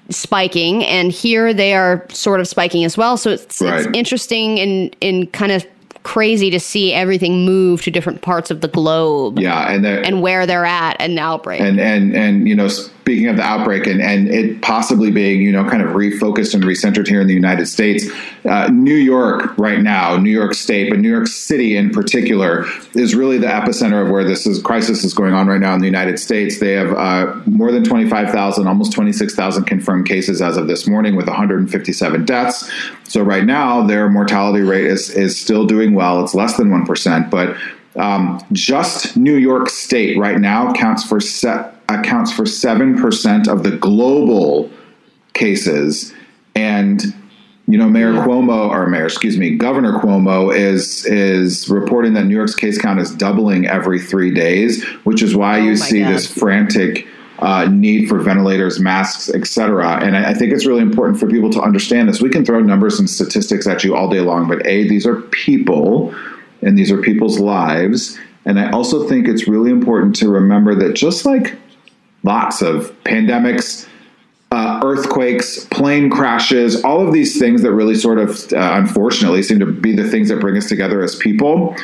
spiking and here they are sort of spiking as well so it's, Right. it's interesting and and kind of crazy to see everything move to different parts of the globe yeah, and and where they're at and the outbreak. and and and you know speaking of the outbreak and and it possibly being you know kind of refocused and recentered here in the United States, uh, New York right now, New York State, but New York City in particular is really the epicenter of where this is crisis is going on right now in the United States. They have uh, more than twenty five thousand, almost twenty six thousand confirmed cases as of this morning, with one hundred and fifty seven deaths. So right now their mortality rate is is still doing well. It's less than one percent, but um, just New York State right now counts for accounts for seven percent of the global cases, and you know Mayor Cuomo or Mayor, excuse me, Governor Cuomo is is reporting that New York's case count is doubling every three days, which is why you see God. this frantic. Uh, need for ventilators, masks, etc. And I, I think it's really important for people to understand this. We can throw numbers and statistics at you all day long, but a these are people and these are people's lives. And I also think it's really important to remember that just like lots of pandemics, uh, earthquakes, plane crashes, all of these things that really sort of, uh, unfortunately, seem to be the things that bring us together as people.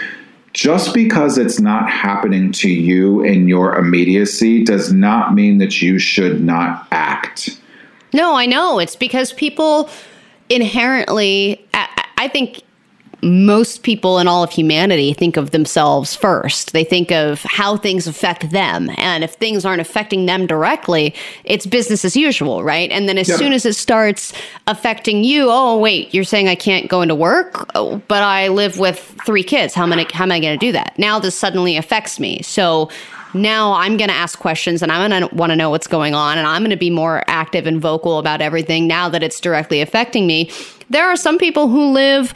Just because it's not happening to you in your immediacy does not mean that you should not act. no, I know. It's because people inherently, I, I think most people in all of humanity think of themselves first. They think of how things affect them. And if things aren't affecting them directly, it's business as usual, right? And then as Yeah. soon as it starts affecting you, oh, wait, you're saying I can't go into work, oh, but I live with three kids. How am I, how am I going to do that? Now this suddenly affects me. So now I'm going to ask questions and I'm going to want to know what's going on and I'm going to be more active and vocal about everything now that it's directly affecting me. There are some people who live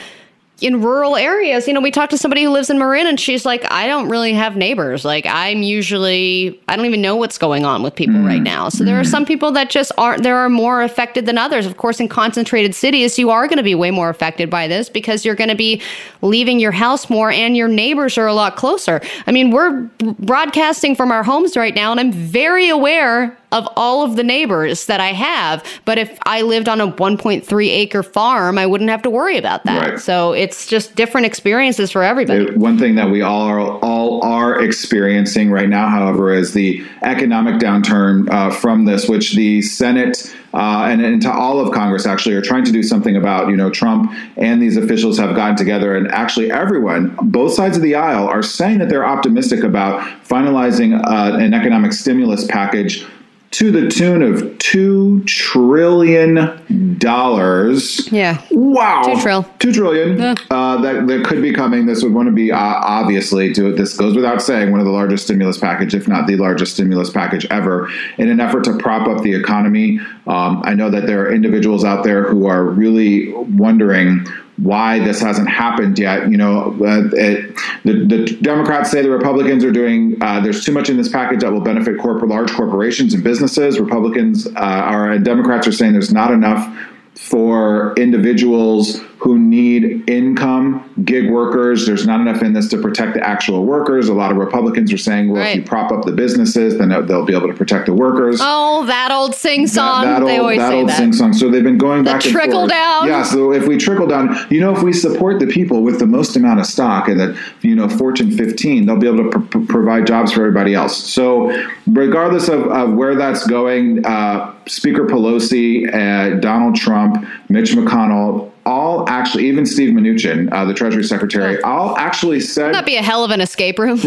in rural areas, you know, we talked to somebody who lives in Marin and she's like, I don't really have neighbors. Like, I'm usually, I don't even know what's going on with people right mm. now. So there are mm. some people that just aren't, there are more affected than others. Of course, in concentrated cities, you are going to be way more affected by this because you're going to be leaving your house more and your neighbors are a lot closer. I mean, we're broadcasting from our homes right now and I'm very aware of all of the neighbors that I have. But if I lived on a 1.3 acre farm, I wouldn't have to worry about that. Right. So it's just different experiences for everybody. Uh, One thing that we all are all are experiencing right now, however, is the economic downturn uh, from this, which the Senate uh, and, and to all of Congress actually are trying to do something about. You know, Trump and these officials have gotten together, and actually everyone, both sides of the aisle, are saying that they're optimistic about finalizing uh, an economic stimulus package to the tune of two trillion dollars. yeah. Wow, Two trill. two trillion. Uh, that that could be coming. This would want to be uh, obviously to this goes without saying one of the largest stimulus package, if not the largest stimulus package ever, in an effort to prop up the economy. Um, I know that there are individuals out there who are really wondering why this hasn't happened yet. You know, uh, it, the, the Democrats say the Republicans are doing. Uh, there's too much in this package that will benefit corporate, large corporations and businesses. Republicans uh, are and Democrats are saying there's not enough for individuals who need income, gig workers. There's not enough in this to protect the actual workers. A lot of Republicans are saying, well, if you prop up the businesses, then they'll- be able to protect the workers. Oh, that old sing song. That, that they old, always that say old that. sing song. So they've been going The back and trickle down. Yeah. So if we trickle down, you know, if we support the people with the most amount of stock, and that you know, Fortune 15, they'll be able to pr- provide jobs for everybody else. So regardless of, of where that's going, uh, Speaker Pelosi, uh, Donald Trump, Mitch McConnell. All actually, even Steve Mnuchin, uh, the Treasury Secretary, all actually said That'd be a hell of an escape room.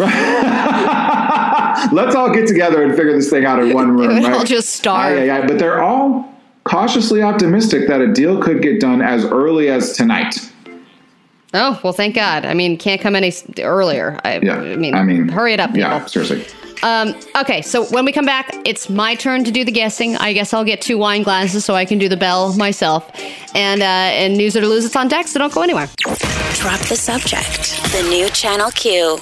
Let's all get together and figure this thing out in one room. would right? just starve. Aye, aye, aye. But they're all cautiously optimistic that a deal could get done as early as tonight. Oh, well, thank God. I mean, can't come any earlier. I, Yeah, I mean, I mean, hurry it up, people. Yeah, seriously. Um, okay, so when we come back, it's my turn to do the guessing. I guess I'll get two wine glasses so I can do the bell myself. And uh, and news it or to lose, it's on deck, so don't go anywhere. Drop the subject. The new Channel Q.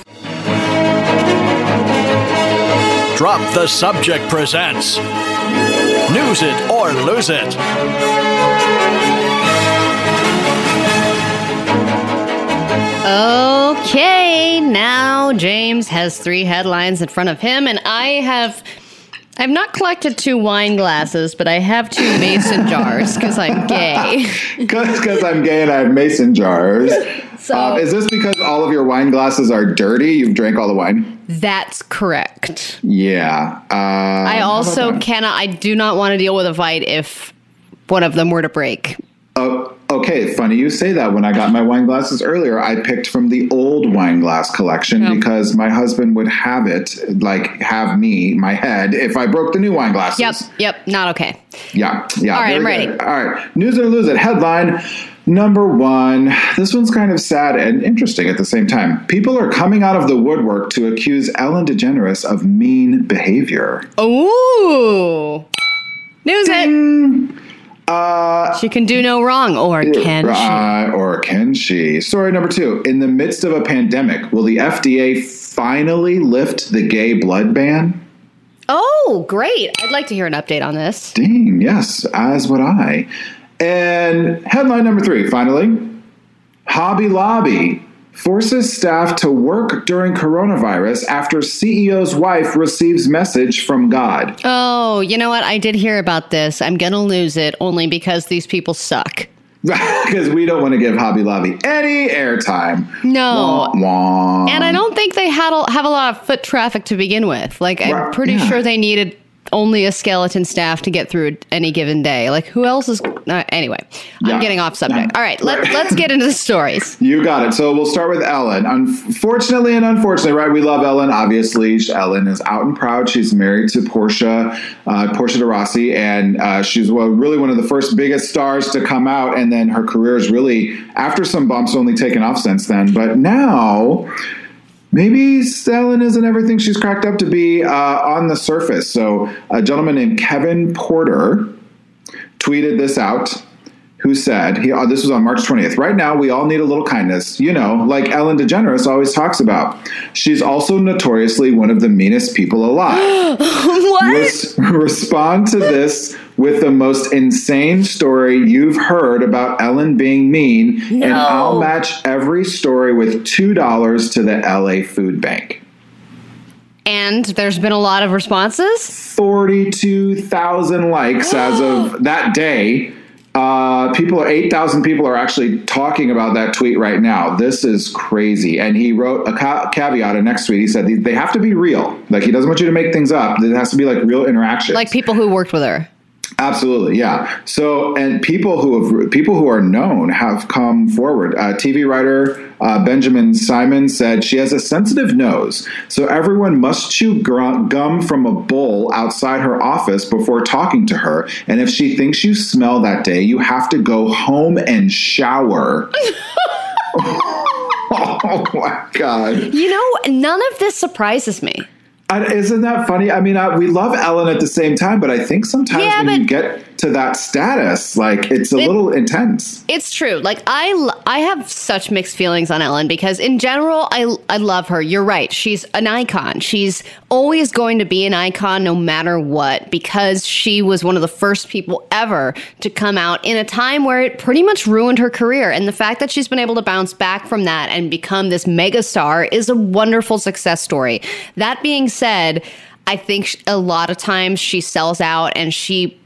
Drop the Subject presents News It or Lose It. Okay, now James has three headlines in front of him, and I have. I've not collected two wine glasses, but I have two mason jars because I'm gay. Because I'm gay and I have mason jars. So- Uh, is this because all of your wine glasses are dirty? You've drank all the wine? That's correct. Yeah. Uh, I also cannot. I do not want to deal with a fight if one of them were to break. Oh, okay, funny you say that. When I got my wine glasses earlier, I picked from the old wine glass collection Oh. because my husband would have it, like have me, my head, if I broke the new wine glasses. Yep, yep, not okay. Yeah, yeah. All right, I'm ready. good. All right, news or lose it. Headline number one. This one's kind of sad and interesting at the same time. People are coming out of the woodwork to accuse Ellen DeGeneres of mean behavior. Ooh, news it. Uh, She can do no wrong, or can she? Uh, or can she? Story number two. In the midst of a pandemic, will the FDA finally lift the gay blood ban? Oh, great! I'd like to hear an update on this. Ding, yes, as would I. And headline number three, finally Hobby Lobby forces staff to work during coronavirus after CEO's wife receives message from God. Oh, you know what? I did hear about this. I'm gonna lose it only because these people suck. Because we don't want to give Hobby Lobby any airtime. No. Wah, wah. And I don't think they had a, have a lot of foot traffic to begin with. Like, I'm Right, pretty yeah. sure they needed only a skeleton staff to get through any given day. Like, who else is? Uh, anyway, Yeah. I'm getting off subject. Yeah. All right, let, Right. let's get into the stories. You got it. So we'll start with Ellen. Unfortunately and unfortunately, right? We love Ellen. Obviously, Ellen is out and proud. She's married to Portia, uh, Portia de Rossi, and uh, she's well, really one of the first biggest stars to come out. And then her career is really, after some bumps, only taken off since then. But now. Maybe Ellen isn't everything she's cracked up to be uh, on the surface. So, a gentleman named Kevin Porter tweeted this out who said, he, uh, this was on March 20th, right now we all need a little kindness, you know, like Ellen DeGeneres always talks about. She's also notoriously one of the meanest people alive. what? Res- respond to this with the most insane story you've heard about Ellen being mean, and I'll match every story with $2 to the LA Food Bank. and there's been a lot of responses. 42,000 likes as of that day. Uh, people, 8,000 people are actually talking about that tweet right now. This is crazy. And he wrote a ca- caveat in next tweet. He said they have to be real. Like he doesn't want you to make things up. There has to be like real interaction. Like people who worked with her. Absolutely, yeah. So, and people who have people who are known have come forward. Uh, TV writer uh, Benjamin Simon said she has a sensitive nose, so everyone must chew gr- gum from a bowl outside her office before talking to her. And if she thinks you smell that day, you have to go home and shower. oh my god! You know, none of this surprises me. I, isn't that funny? I mean, I, we love Ellen at the same time, but I think sometimes Yeah, when you get to that status, like it's a It- little intense. It's true. Like I, I have such mixed feelings on Ellen because in general, I, I love her. You're right. She's an icon. She's always going to be an icon no matter what because she was one of the first people ever to come out in a time where it pretty much ruined her career. And the fact that she's been able to bounce back from that and become this megastar is a wonderful success story. That being said, I think a lot of times she sells out and she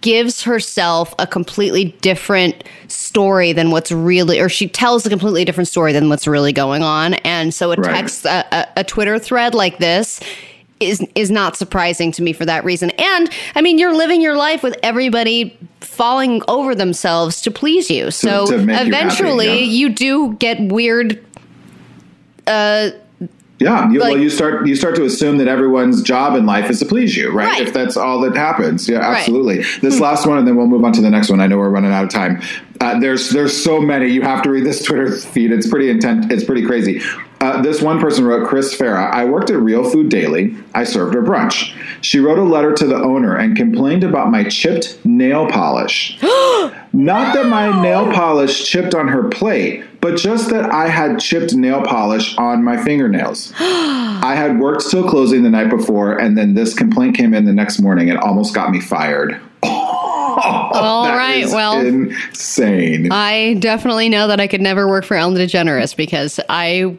gives herself a completely different story than what's really, or she tells a completely different story than what's really going on. And so a Right. text, a, a, a Twitter thread like this is is not surprising to me for that reason. And I mean, you're living your life with everybody falling over themselves to please you. So make you happy, eventually, yeah. you do get weird. Uh, Yeah, you, well, you start you start to assume that everyone's job in life is to please you, right? Right. If that's all that happens, yeah, Right. Hmm. absolutely. This last one, and then we'll move on to the next one. I know we're running out of time. Uh, there's there's so many. You have to read this Twitter feed. It's pretty intent. It's pretty crazy. Uh, this one person wrote, Chris Farah, I worked at Real Food Daily. I served her brunch. She wrote a letter to the owner and complained about my chipped nail polish. Not that my nail polish chipped on her plate, but just that I had chipped nail polish on my fingernails. I had worked till closing the night before, and then this complaint came in the next morning and almost got me fired. All right, well- insane. I definitely know that I could never work for Ellen DeGeneres because I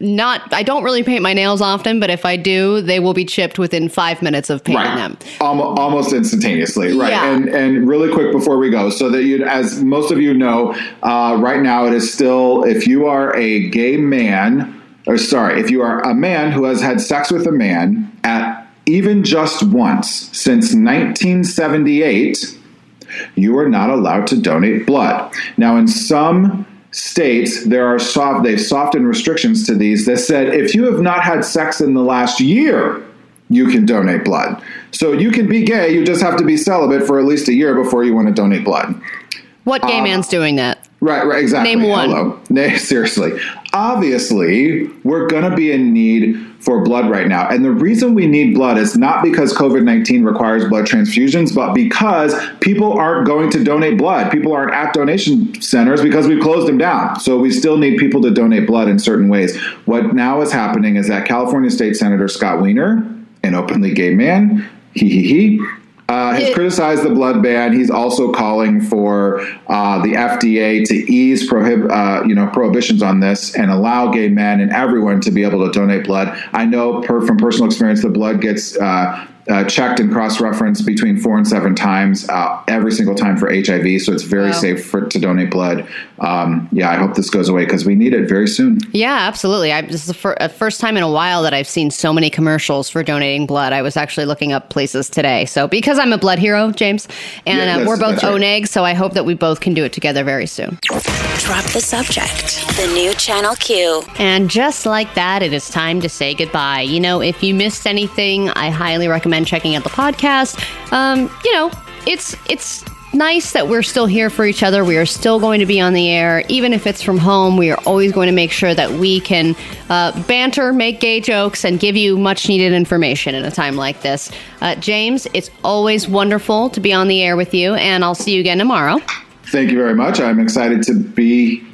not I don't really paint my nails often, but if I do, they will be chipped within five minutes of painting them. Almo- almost instantaneously, right? Yeah. And and really quick before we go, so that you, as most of you know, uh, right now it is still if you are a gay man, or sorry, if you are a man who has had sex with a man at even just once since 1978, you are not allowed to donate blood. Now, in some states, there are soft they've softened restrictions to these that said if you have not had sex in the last year, you can donate blood. So you can be gay, you just have to be celibate for at least a year before you want to donate blood. What gay um, man's doing that? Right, right, exactly. Name one. Hello. Nay, seriously. Obviously, we're going to be in need for blood right now. And the reason we need blood is not because COVID 19 requires blood transfusions, but because people aren't going to donate blood. People aren't at donation centers because we've closed them down. So we still need people to donate blood in certain ways. What now is happening is that California State Senator Scott Wiener, an openly gay man, he he he, uh, has It- criticized the blood ban. He's also calling for uh, the FDA to ease prohib- uh, you know prohibitions on this and allow gay men and everyone to be able to donate blood. I know per, from personal experience, the blood gets uh, checked and cross-referenced between four and seven times uh, every single time for HIV. So it's very Wow. safe for to donate blood. Um, yeah, I hope this goes away because we need it very soon. Yeah, absolutely. I, this is the fir- uh, first time in a while that I've seen so many commercials for donating blood. I was actually looking up places today. So because I'm a blood hero, James, and Yeah, uh, we're both that's right. ONEG, so I hope that we both can do it together very soon. Drop the subject. The new Channel Q. And just like that, it is time to say goodbye. You know, if you missed anything, I highly recommend checking out the podcast. Um, you know, it's it's nice that we're still here for each other. We are still going to be on the air, even if it's from home. We are always going to make sure that we can uh, banter, make gay jokes, and give you much needed information in a time like this. Uh, James, it's always wonderful to be on the air with you, and I'll see you again tomorrow. Thank you very much. I'm excited to be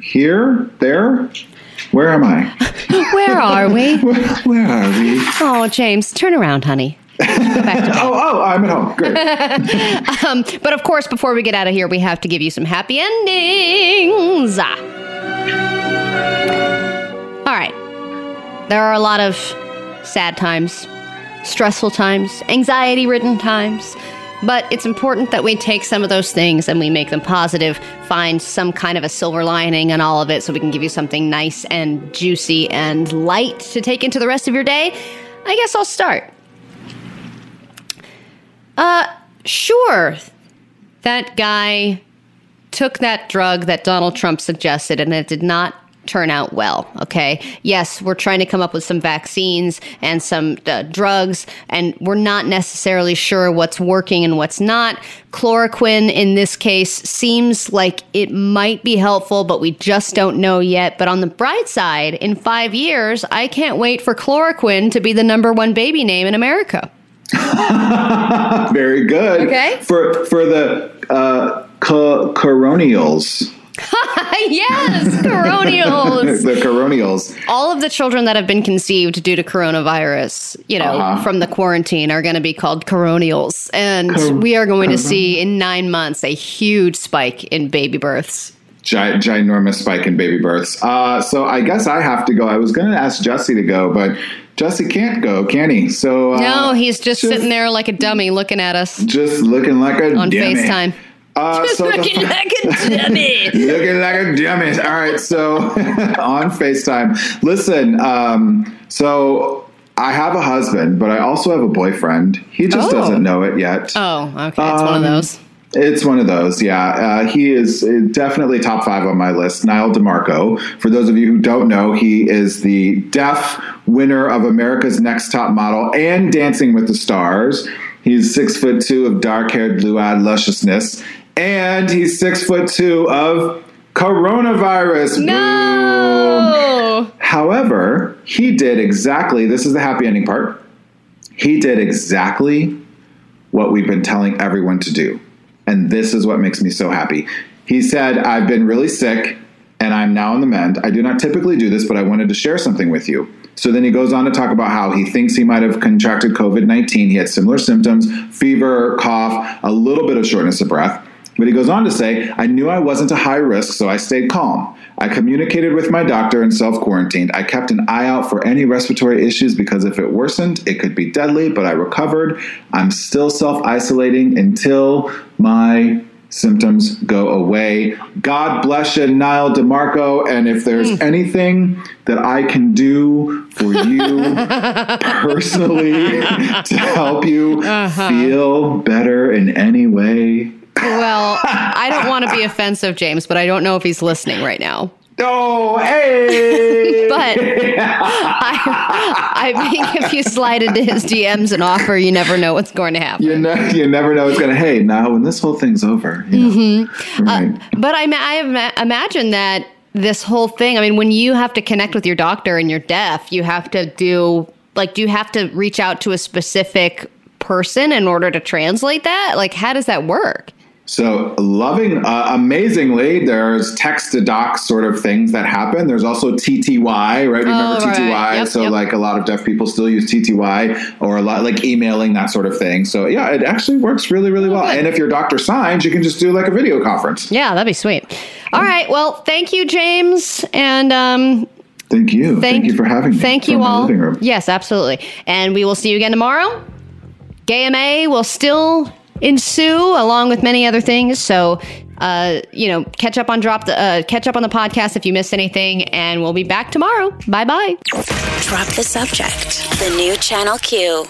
here, there. Where am I? Where are we? Where, where are we? Oh, James, turn around, honey. Oh, oh, I'm at home. Great. Um, but of course, before we get out of here, we have to give you some happy endings. Ah. All right. There are a lot of sad times, stressful times, anxiety ridden times. But it's important that we take some of those things and we make them positive, find some kind of a silver lining in all of it so we can give you something nice and juicy and light to take into the rest of your day. I guess I'll start. Uh, sure. That guy took that drug that Donald Trump suggested and it did not turn out well. Okay. Yes, we're trying to come up with some vaccines and some uh, drugs, and we're not necessarily sure what's working and what's not. Chloroquine in this case seems like it might be helpful, but we just don't know yet. But on the bright side, in five years, I can't wait for chloroquine to be the number one baby name in America. Very good. Okay. For for the uh, co- coronials, yes, coronials. the coronials. all of the children that have been conceived due to coronavirus, you know, Uh-huh. from the quarantine are going to be called coronials. And Cor- we are going to see in nine months a huge spike in baby births. Gi- ginormous spike in baby births. Uh, so I guess I have to go. I was going to ask Jesse to go, but Jesse can't go, can he? So uh, no, he's just, sitting there like a dummy looking at us just looking like a dummy. on dummy. FaceTime. Uh, Just so the- looking like a dummy. looking like a dummy. All right, so on FaceTime. Listen, um, so I have a husband, but I also have a boyfriend. He just Oh. doesn't know it yet. Oh, okay. It's one of Um, those. It's one of those, yeah. Uh, he is uh, definitely top five on my list. Nyle DiMarco. For those of you who don't know, he is the deaf winner of America's Next Top Model and Dancing with the Stars. He's six foot two of dark haired, blue eyed lusciousness, and he's six foot two of coronavirus. Boom. No. However, he did exactly this is the happy ending part. He did exactly what we've been telling everyone to do. And this is what makes me so happy. He said, I've been really sick and I'm now on the mend. I do not typically do this, but I wanted to share something with you. So then he goes on to talk about how he thinks he might have contracted COVID 19. He had similar symptoms fever, cough, a little bit of shortness of breath. But he goes on to say, I knew I wasn't a high risk, so I stayed calm. I communicated with my doctor and self quarantined. I kept an eye out for any respiratory issues because if it worsened, it could be deadly, but I recovered. I'm still self isolating until my symptoms go away. God bless you, Nyle DiMarco. And if there's hmm. anything that I can do for you personally to help you uh-huh. feel better in any way, Well, I don't want to be offensive, James, but I don't know if he's listening right now. Oh, hey! But I, I think if you slide into his DMs and offer, you never know what's going to happen. you, ne- you never know what's going to. Hey, now when this whole thing's over, you know, Mm-hmm. right? But I, I ima- imagine that this whole thing, I mean, when you have to connect with your doctor and you're deaf, you have to do, like, do you have to reach out to a specific person in order to translate that? Like, how does that work? So, loving, uh, amazingly, there's text to doc sort of things that happen. There's also TTY, right? You remember Oh, right. TTY? Yep, so, yep. like a lot of deaf people still use TTY or a lot like emailing, that sort of thing. So, yeah, it actually works really, really well. Oh, good. And if your doctor signs, you can just do like a video conference. Yeah, that'd be sweet. All right. Well, thank you, James. And, um, Thank you. Thank, you for having me. Thank you all. Yes, absolutely. And we will see you again tomorrow. GayMA will still ensue along with many other things. So, uh, you know, catch up on drop the uh, catch up on the podcast if you missed anything, and we'll be back tomorrow. Bye bye. Drop the subject. The new Channel Q.